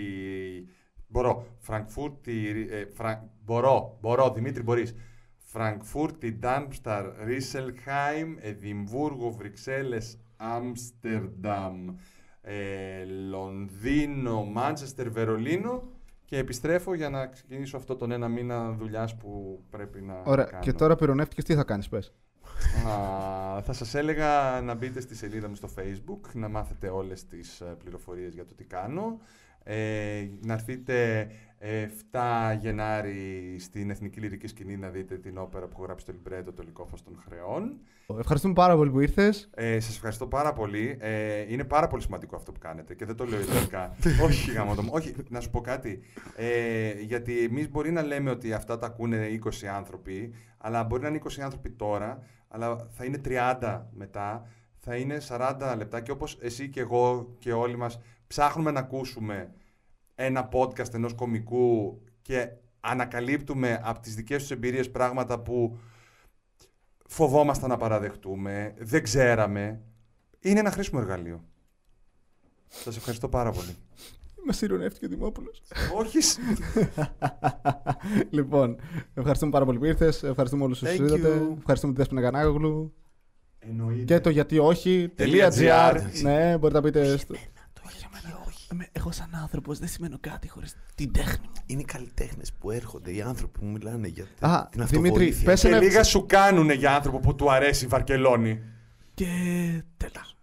Μπορώ. Φραγκφούρτη. Ε, Φρα... Μπορώ. Μπορώ. Δημήτρη, μπορείς. Φραγκφούρτη, Ντάρμσταρ, Ρίσελχάιμ, Εδιμβούργο, Βρυξέλλες, Άμστερνταμ, ε, Λονδίνο, Μάντσεστερ, Βερολίνο και επιστρέφω για να ξεκινήσω αυτό τον ένα μήνα δουλειάς που πρέπει να Ωραία. κάνω. Και τώρα πυρονεύτηκες, τι θα κάνεις, πες. Α, θα σας έλεγα να μπείτε στη σελίδα μου στο facebook, να μάθετε όλες τις ε, πληροφορίες για το τι κάνω. Ε, να έρθετε ε, 7 Γενάρη στην Εθνική Λυρική Σκηνή να δείτε την όπερα που έχω γράψει το λιμπρέτο, το λικόφος των χρεών. Ευχαριστούμε πάρα πολύ που ήρθες. Ε, σας ευχαριστώ πάρα πολύ. Ε, είναι πάρα πολύ σημαντικό αυτό που κάνετε και δεν το λέω ιδανικά. Όχι, γάμο το μου. Όχι, να σου πω κάτι. Ε, γιατί εμείς μπορεί να λέμε ότι αυτά τα ακούνε 20 άνθρωποι, αλλά μπορεί να είναι 20 άνθρωποι τώρα, αλλά θα είναι 30 μετά, θα είναι 40 λεπτά και όπως εσύ και εγώ και όλοι μας ψάχνουμε να ακούσουμε ένα podcast ενός κομικού και ανακαλύπτουμε από τις δικές τους εμπειρίες πράγματα που φοβόμασταν να παραδεχτούμε, δεν ξέραμε. Είναι ένα χρήσιμο εργαλείο. Σας ευχαριστώ πάρα πολύ. Μα ηρωνεύτηκε ο Δημόπουλος. Όχι. σ- λοιπόν, ευχαριστούμε πάρα πολύ που ήρθες. Ευχαριστούμε όλους όσους Thank είδατε. you. Ευχαριστούμε τη Δέσποινα Κανάγλου. Εννοείται. Και το γιατί όχι. Τελεία .gr. gr. Ναι, μπορείτε να πείτε. στο- Είμαι- Εγώ σαν άνθρωπος δεν σημαίνω κάτι χωρίς την τέχνη μου. Είναι οι καλλιτέχνες που έρχονται, οι άνθρωποι που μιλάνε για Α, την Δημήτρη, αυτοβοήθεια. πες Και ένα- λίγα σου κάνουνε για άνθρωπο που του αρέσει η Βαρκελόνη. Και τέλος.